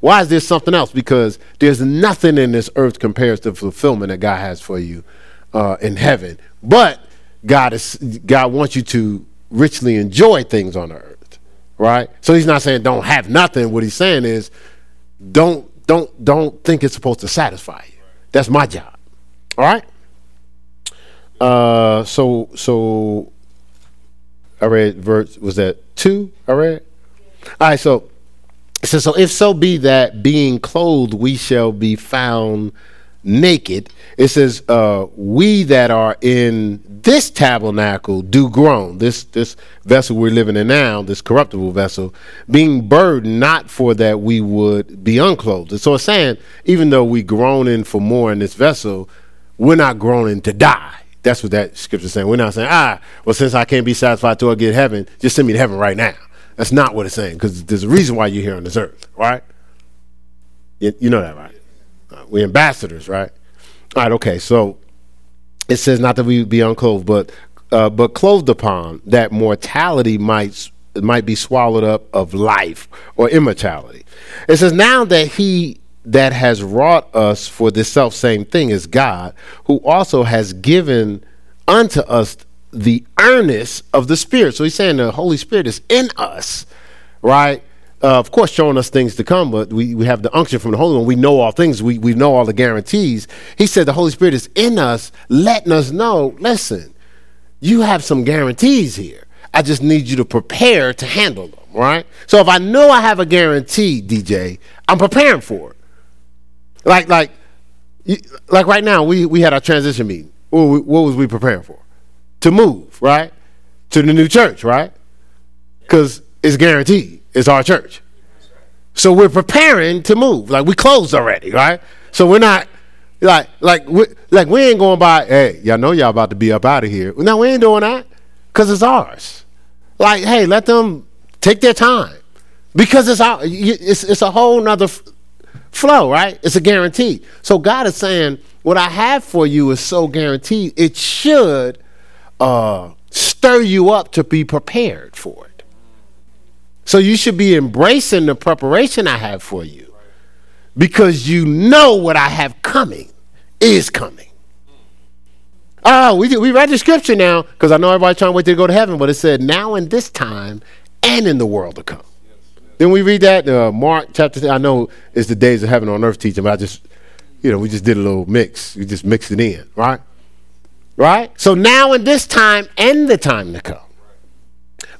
Why is there something else? Because there's nothing in this earth compares to fulfillment that God has for you uh, in heaven. But God is God wants you to richly enjoy things on earth, right? So He's not saying don't have nothing. What He's saying is don't don't don't think it's supposed to satisfy you. That's my job. All right. Uh, so so I read verse was that two? I read. All right, so so so if so be that being clothed we shall be found naked. It says, uh, "We that are in this tabernacle do groan." This this vessel we're living in now, this corruptible vessel, being burdened not for that we would be unclothed. And so it's saying, even though we groaning for more in this vessel, we're not groaning to die. That's what that scripture saying. We're not saying, ah, well, since I can't be satisfied till I get heaven, just send me to heaven right now. That's not what it's saying, because there's a reason why you're here on this earth, right? You, you know that, right? Uh, we're ambassadors, right? All right, okay. So it says not that we be unclothed, but uh, but clothed upon that mortality might might be swallowed up of life or immortality. It says now that he that has wrought us for this self same thing is God, who also has given unto us the earnest of the Spirit. So he's saying the Holy Spirit is in us, right? Uh, of course, showing us things to come, but we, we have the unction from the Holy One. We know all things. We, we know all the guarantees. He said the Holy Spirit is in us, letting us know listen, you have some guarantees here. I just need you to prepare to handle them, right? So if I know I have a guarantee, DJ, I'm preparing for it. Like like like right now, we we had our transition meeting. What, what was we preparing for? To move, right? To the new church, right? Because it's guaranteed. It's our church. So we're preparing to move. Like we closed already, right? So we're not like like we like we ain't going by. Hey, y'all know y'all about to be up out of here. No, we ain't doing that because it's ours. Like, hey, let them take their time because it's our. It's it's a whole nother flow, right? It's a guarantee. So God is saying, what I have for you is so guaranteed, it should uh, stir you up to be prepared for it. So you should be embracing the preparation I have for you because you know what I have coming is coming. Oh, we, we read the scripture now because I know everybody's trying to wait to go to heaven, but it said, now in this time and in the world to come. Then we read that uh, Mark chapter. I know it's the days of heaven on earth teaching, but I just, you know, we just did a little mix. We just mixed it in, right? Right. So now in this time and the time to come.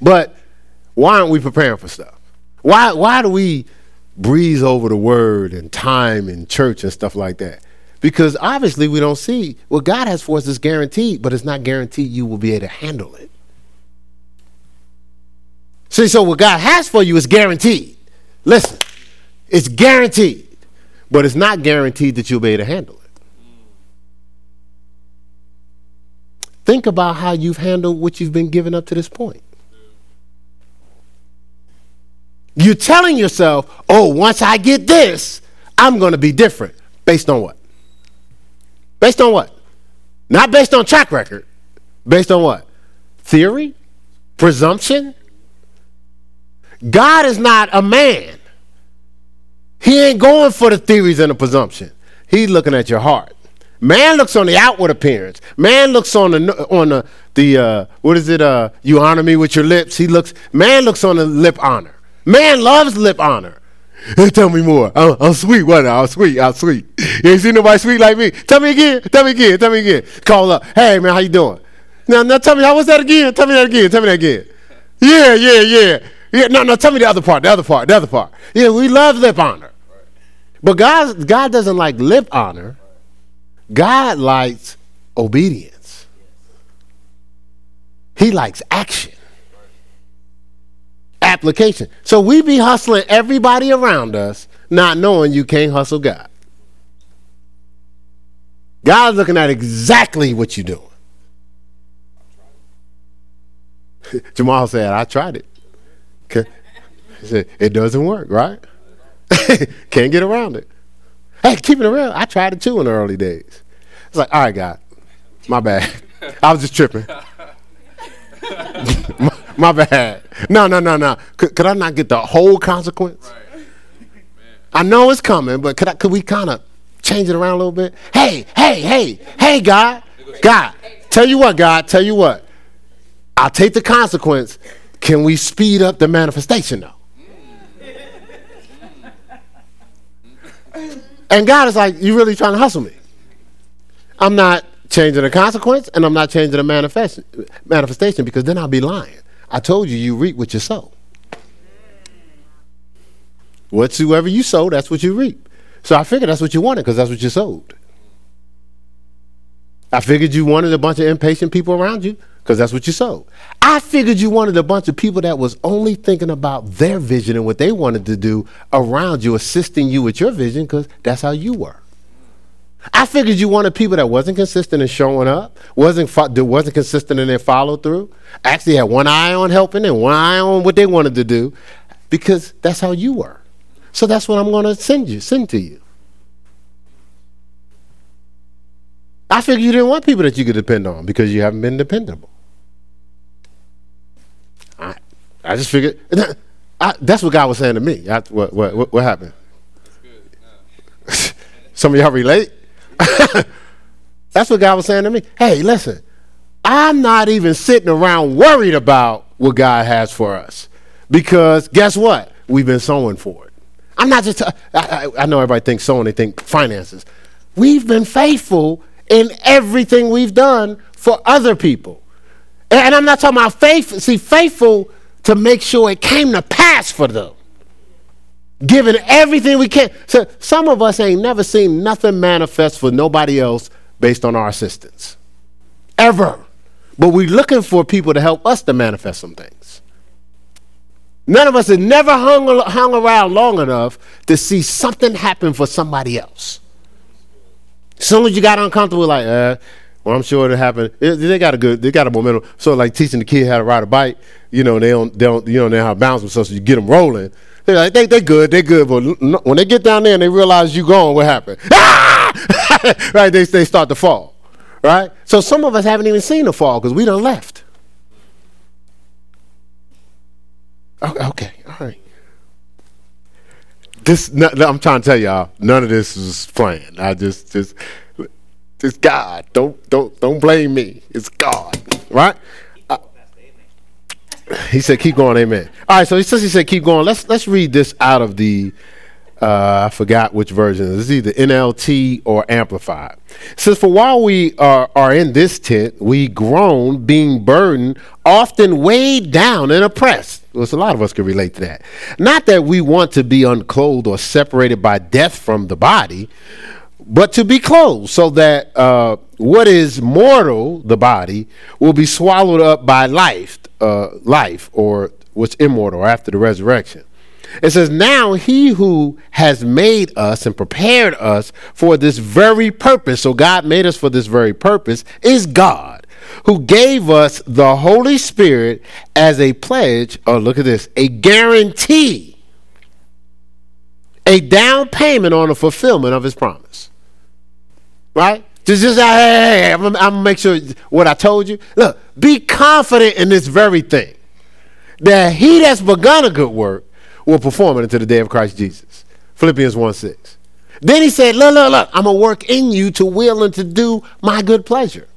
But why aren't we preparing for stuff? Why why do we breeze over the word and time and church and stuff like that? Because obviously we don't see what God has for us is guaranteed, but it's not guaranteed you will be able to handle it. See, so what God has for you is guaranteed. Listen, it's guaranteed, but it's not guaranteed that you'll be able to handle it. Think about how you've handled what you've been given up to this point. You're telling yourself, oh, once I get this, I'm going to be different. Based on what? Based on what? Not based on track record. Based on what? Theory? Presumption? God is not a man. He ain't going for the theories and the presumption. He's looking at your heart. Man looks on the outward appearance. Man looks on the on the the uh, what is it? Uh, you honor me with your lips. He looks. Man looks on the lip honor. Man loves lip honor. Tell me more. I'm, I'm sweet. What? I'm sweet. I'm sweet. You ain't seen nobody sweet like me. Tell me again. Tell me again. Tell me again. Call up. Hey man, how you doing? Now, now tell me how was that again? Tell me that again. Tell me that again. Yeah, yeah, yeah. Yeah, no, no, tell me the other part, the other part, the other part. Yeah, we love lip honor. But God, God doesn't like lip honor. God likes obedience. He likes action. Application. So we be hustling everybody around us, not knowing you can't hustle God. God's looking at exactly what you're doing. Jamal said, I tried it. Okay. He said, it doesn't work, right? Can't get around it. Hey, keep it around. I tried it too in the early days. It's like, all right, God, my bad. I was just tripping. my, my, bad. No, no, no, no. Could, could I not get the whole consequence? I know it's coming, but could I, could we kind of change it around a little bit? Hey, hey, hey, hey, God, God, tell you what, God, tell you what. I'll take the consequence. Can we speed up the manifestation though? And God is like, you really trying to hustle me? I'm not changing the consequence and I'm not changing the manifest- manifestation because then I'll be lying. I told you, you reap what you sow. Whatsoever you sow, that's what you reap. So I figured that's what you wanted because that's what you sowed. I figured you wanted a bunch of impatient people around you because that's what you sowed. I figured you wanted a bunch of people that was only thinking about their vision and what they wanted to do around you, assisting you with your vision because that's how you were. I figured you wanted people that wasn't consistent in showing up, wasn't fo- wasn't consistent in their follow through, actually had one eye on helping and one eye on what they wanted to do, because that's how you were. So that's what I'm going to send you, send to you. I figured you didn't want people that you could depend on because you haven't been dependable. I I just figured I, that's what God was saying to me. I, what, what, what, happened? Some of y'all relate. that's what God was saying to me. Hey, listen, I'm not even sitting around worried about what God has for us because guess what? We've been sowing for it. I'm not just. I, I, I know everybody thinks sowing. They think finances. We've been faithful in everything we've done for other people. And I'm not talking about faith. See, faithful to make sure it came to pass for them. Giving everything we can. So some of us ain't never seen nothing manifest for nobody else based on our assistance. Ever. But we're looking for people to help us to manifest some things. None of us have never hung, hung around long enough to see something happen for somebody else. As soon as you got uncomfortable, like, uh, well, I'm sure it'll happen. they got a good, they got a momentum. So like teaching the kid how to ride a bike, you know, they don't, they don't, you know, they how to bounce themselves. So you get them rolling. They're like, they, they good, they good. But when they get down there and they realize you're gone, what happened? Ah! right? They, they start to fall. Right? So some of us haven't even seen the fall because we done left. Okay, all right. This, I'm trying to tell y'all, none of this is planned. I just, just it's God. Don't don't don't blame me. It's God, right? He said, "Keep going, Amen." All right. So he says he said, "Keep going," let's let's read this out of the. Uh, I forgot which version. Is either NLT or Amplified. It says, For while we are, are in this tent, we groan, being burdened, often weighed down and oppressed. Well, a lot of us can relate to that. Not that we want to be unclothed or separated by death from the body, but to be clothed, so that uh, what is mortal, the body, will be swallowed up by life, uh, life, or what's immortal after the resurrection. It says, Now he who has made us and prepared us for this very purpose, so God made us for this very purpose, is God, who gave us the Holy Spirit as a pledge. Oh, look at this a guarantee, a down payment on the fulfillment of his promise. Right? Just, just hey, hey, I'm, I'm gonna make sure what I told you. Look, be confident in this very thing that he that's begun a good work will perform it until the day of Christ Jesus. Philippians 1 6. Then he said, Look, look, look, I'm going to work in you to will and to do my good pleasure.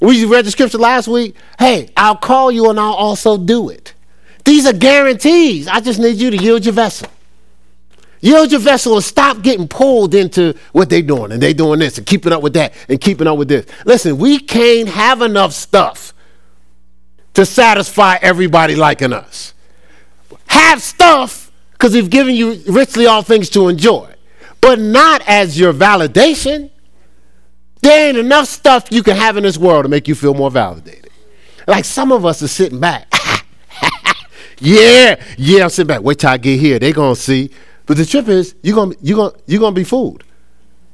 We read the scripture last week. Hey, I'll call you and I'll also do it. These are guarantees. I just need you to yield your vessel. Yield your vessel and stop getting pulled into what they're doing and they're doing this and keeping up with that and keeping up with this. Listen, we can't have enough stuff to satisfy everybody liking us have stuff because we've given you richly all things to enjoy, but not as your validation. There ain't enough stuff you can have in this world to make you feel more validated. Like some of us are sitting back. yeah, yeah, I'm sitting back. Wait till I get here. They're gonna see. But the trip is you're gonna you gonna you're gonna be fooled.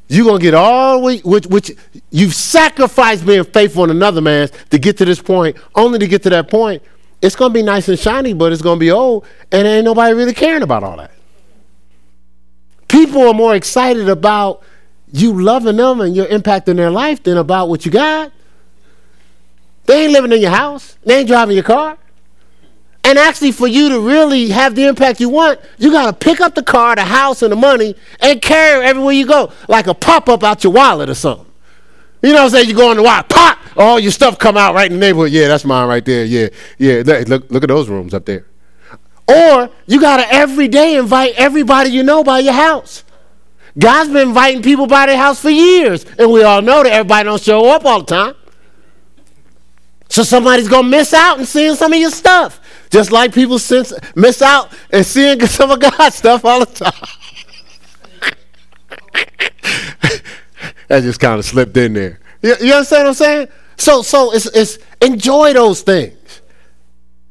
You're gonna get all the way which which you've sacrificed being faithful in another man's to get to this point, only to get to that point it's to be nice and shiny, but it's to be old, and ain't nobody really caring about all that. People are more excited about you loving them and your impact in their life than about what you got. They ain't living in your house. They ain't driving your car. And actually, for you to really have the impact you want, you got to pick up the car, the house, and the money and carry it everywhere you go, like a pop up out your wallet or something. You know what I'm saying? You go in the wild, pop, all your stuff come out right in the neighborhood. Yeah, that's mine right there. Yeah, yeah. Look, look at those rooms up there. Or you gotta every day invite everybody you know by your house. God's been inviting people by their house for years, and we all know that everybody don't show up all the time. So somebody's gonna miss out and seeing some of your stuff, just like people sense, miss out and seeing some of God's stuff all the time. that just kind of slipped in there. You, you understand what I'm saying? So so it's it's enjoy those things.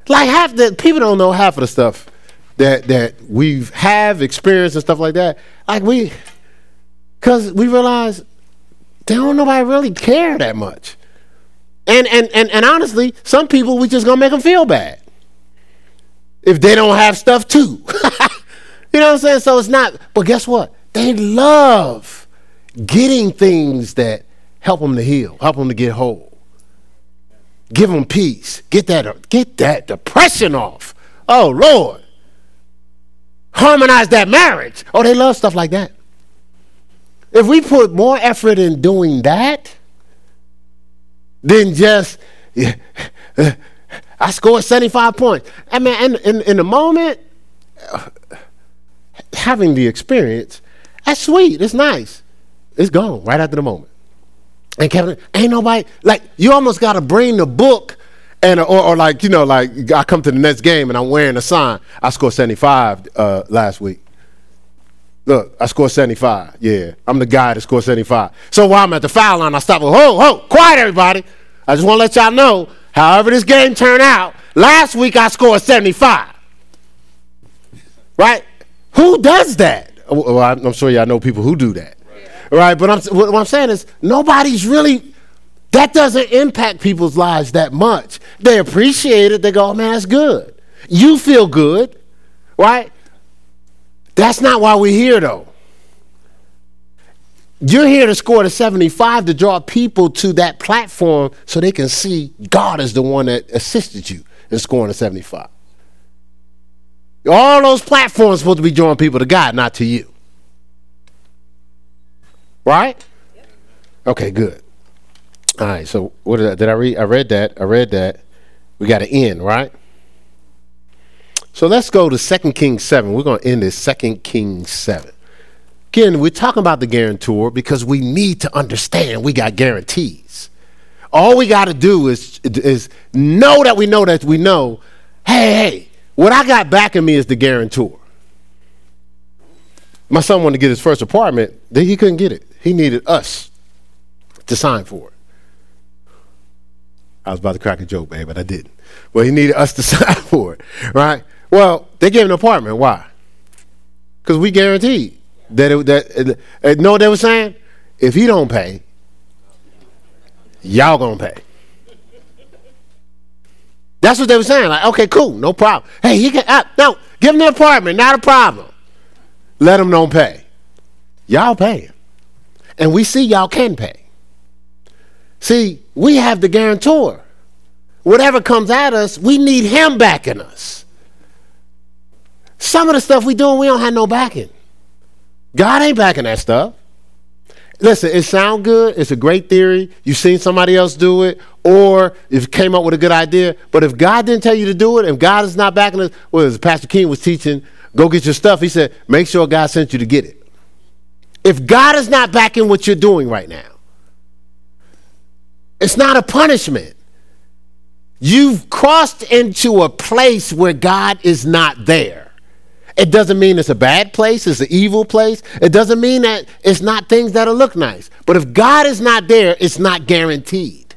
Like half the people don't know half of the stuff that that we have experienced and stuff like that. Like we, because we realize they don't nobody really care that much. And and and and honestly, some people we just gonna make them feel bad if they don't have stuff too. you know what I'm saying? So it's not. But guess what? They love getting things that help them to heal, help them to get whole. Give them peace. Get that, get that depression off. Oh, Lord. Harmonize that marriage. Oh, they love stuff like that. If we put more effort in doing that than just, yeah, I scored 75 points. I mean, in, in, in the moment, having the experience, that's sweet. It's nice. It's gone right after the moment. And Kevin, ain't nobody like you almost got to bring the book and or, or, like you know like I come to the next game and I'm wearing a sign. I scored 75 uh, last week. Look, I scored 75. Yeah, I'm the guy that scored 75. So while I'm at the foul line, I stop. Ho, ho, quiet, everybody. I just want to let y'all know. However this game turned out, last week I scored 75. Right? Who does that? Oh, well, I'm sure y'all know people who do that right? But I'm, what I'm saying is nobody's really, that doesn't impact people's lives that much. They appreciate it. They go, oh, man, that's good. You feel good, right? That's not why we're here, though. You're here to score the 75 to draw people to that platform so they can see God is the one that assisted you in scoring the 75. All those platforms supposed to be drawing people to God, not to you. Right? Okay, good. All right. So what did I, did I read? I read that. I read that. We got to end, right? So let's go to Second Kings 7. We're going to end this Second Kings 7. Again, we're talking about the guarantor because we need to understand we got guarantees. All we got to do is, is know that we know that we know, hey, hey, what I got back backing me is the guarantor. my son wanted to get his first apartment, then he couldn't get it. He needed us to sign for it. I was about to crack a joke, babe, but I didn't. Well, he needed us to sign for it, right? Well, they gave him an apartment. Why? Because we guaranteed that it, that uh, know what they were saying? If he don't pay, y'all gonna pay. That's what they were saying. Like, okay, cool, no problem. Hey, he can uh, no, give him the apartment, not a problem. Let him don't pay. Y'all paying, and we see y'all can pay. See, we have the guarantor. Whatever comes at us, we need him backing us. Some of the stuff we doing, we don't have no backing. God ain't backing that stuff. Listen, it sound good. It's a great theory. You've seen somebody else do it, or if came up with a good idea. But if God didn't tell you to do it, if God is not backing it, well, as Pastor King was teaching, go get your stuff. He said, make sure God sent you to get it. If God is not backing what you're doing right now, it's not a punishment. You've crossed into a place where God is not there. It doesn't mean it's a bad place, it's an evil place. It doesn't mean that it's not things that'll look nice. But if God is not there, it's not guaranteed.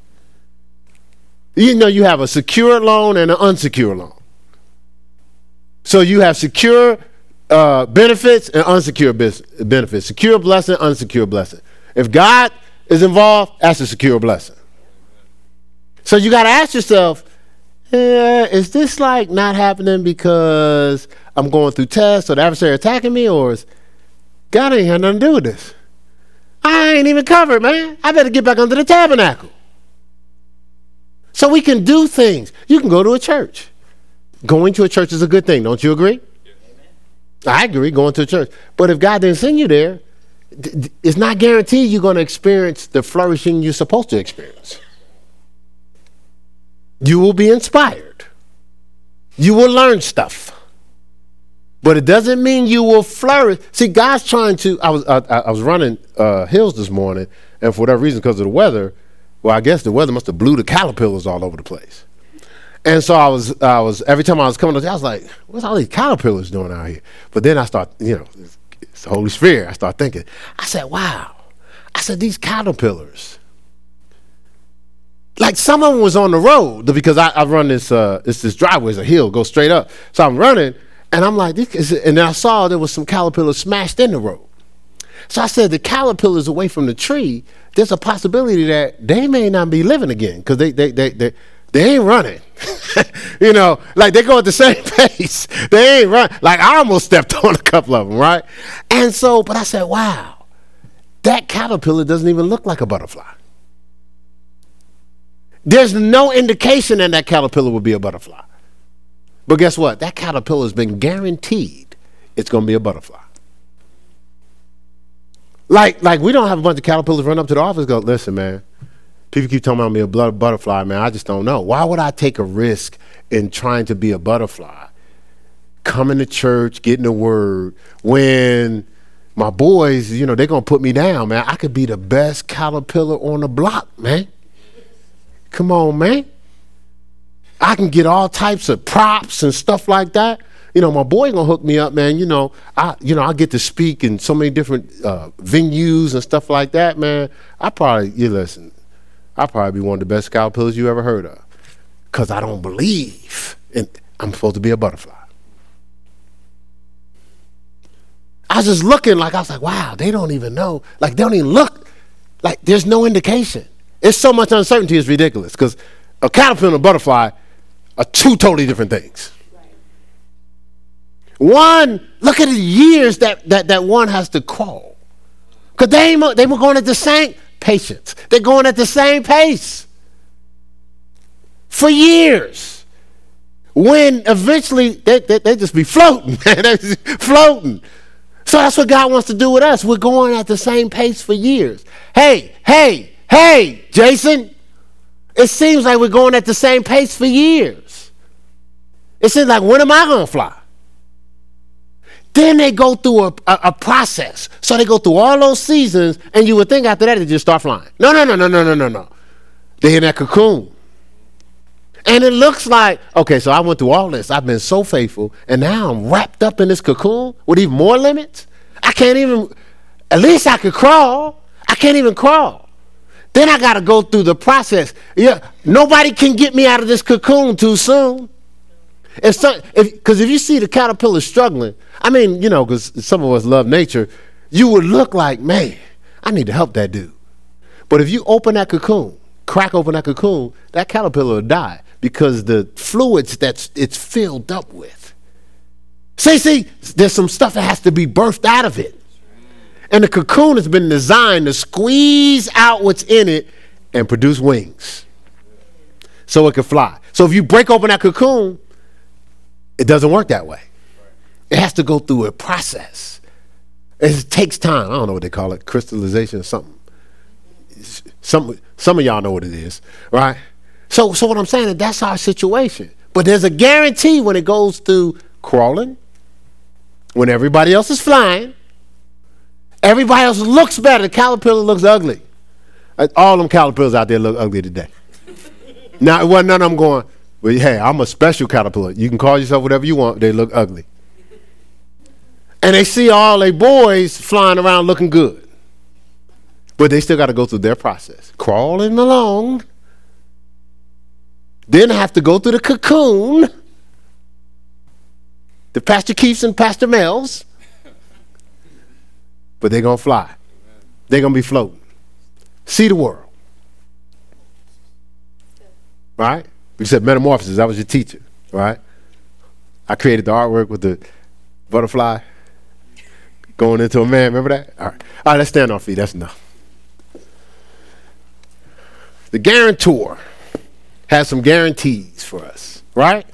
You know, you have a secure loan and an unsecure loan. So you have secure uh, benefits and unsecure benefits. Secure blessing, unsecure blessing. If God is involved, that's a secure blessing. So you got to ask yourself, eh, is this like not happening because I'm going through tests or the adversary attacking me, or is God ain't had nothing to do with this? I ain't even covered, man. I better get back under the tabernacle. So we can do things. You can go to a church. Going to a church is a good thing, don't you agree? I agree, going to a church. But if God didn't send you there, it's not guaranteed you're going to experience the flourishing you're supposed to experience. You will be inspired. You will learn stuff. But it doesn't mean you will flourish. See, God's trying to. I was I, I was running uh, hills this morning, and for whatever reason, because of the weather, well, I guess the weather must have blew the caterpillars all over the place. And so I was, I was every time I was coming, I was like, "What's all these caterpillars doing out here?" But then I start, you know, it's the Holy Spirit. I start thinking. I said, "Wow!" I said, "These caterpillars." Like someone was on the road because I, I run this uh it's this driveway, it's a hill, go straight up. So I'm running and I'm like, this and then I saw there was some caterpillars smashed in the road. So I said the caterpillars away from the tree, there's a possibility that they may not be living again because they they they they they ain't running. you know, like they go at the same pace. They ain't run. Like I almost stepped on a couple of them, right? And so, but I said, wow, that caterpillar doesn't even look like a butterfly. There's no indication that that caterpillar will be a butterfly. But guess what? That caterpillar has been guaranteed it's going to be a butterfly. Like, like we don't have a bunch of caterpillars run up to the office go, listen, man, people keep talking about me a blood butterfly, man. I just don't know. Why would I take a risk in trying to be a butterfly? Coming to church, getting the word, when my boys, you know, they're going to put me down, man. I could be the best caterpillar on the block, man. Come on, man. I can get all types of props and stuff like that. You know, my boy gonna hook me up, man. You know, I you know I get to speak in so many different uh, venues and stuff like that, man. I probably you listen. I probably be one of the best caterpillars you ever heard of, cause I don't believe and I'm supposed to be a butterfly. I was just looking like I was like, wow, they don't even know. Like they don't even look. Like there's no indication. It's so much uncertainty, it's ridiculous. Because a caterpillar and a butterfly are two totally different things. One, look at the years that, that, that one has to crawl. Because they, they were going at the same patience. They're going at the same pace for years. When eventually they, they, they just be floating, man. they floating. So that's what God wants to do with us. We're going at the same pace for years. Hey, hey, Hey, Jason, it seems like we're going at the same pace for years. It seems like, when am I going to fly? Then they go through a, a, a, process. So they go through all those seasons, and you would think after that they just start flying. No, no, no, no, no, no, no, no. They're in that cocoon. And it looks like, okay, so I went through all this. I've been so faithful, and now I'm wrapped up in this cocoon with even more limits. I can't even, at least I could crawl. I can't even crawl. Then I got to go through the process. Yeah, nobody can get me out of this cocoon too soon. If some, if because if you see the caterpillar struggling, I mean, you know, because some of us love nature, you would look like, man, I need to help that dude. But if you open that cocoon, crack open that cocoon, that caterpillar will die because the fluids that it's filled up with. See, see, there's some stuff that has to be birthed out of it. And the cocoon has been designed to squeeze out what's in it and produce wings so it can fly. So if you break open that cocoon, it doesn't work that way. It has to go through a process. It takes time. I don't know what they call it, crystallization or something. Some some of y'all know what it is, right? So so what I'm saying is that's our situation. But there's a guarantee when it goes through crawling, when everybody else is flying, everybody else looks better. The caterpillar looks ugly. All them caterpillars out there look ugly today. now it wasn't none of them going, well, hey, I'm a special caterpillar. You can call yourself whatever you want. They look ugly. And they see all they boys flying around looking good. But they still got to go through their process. Crawling along. Then have to go through the cocoon. The Pastor Keiths and Pastor Mel's. But they're going to fly. They're going to be floating. See the world. Right? We said metamorphosis. I was your teacher, right? I created the artwork with the butterfly going into a man. Remember that? All right. All right, let's stand on feet. That's enough. The guarantor has some guarantees for us, right?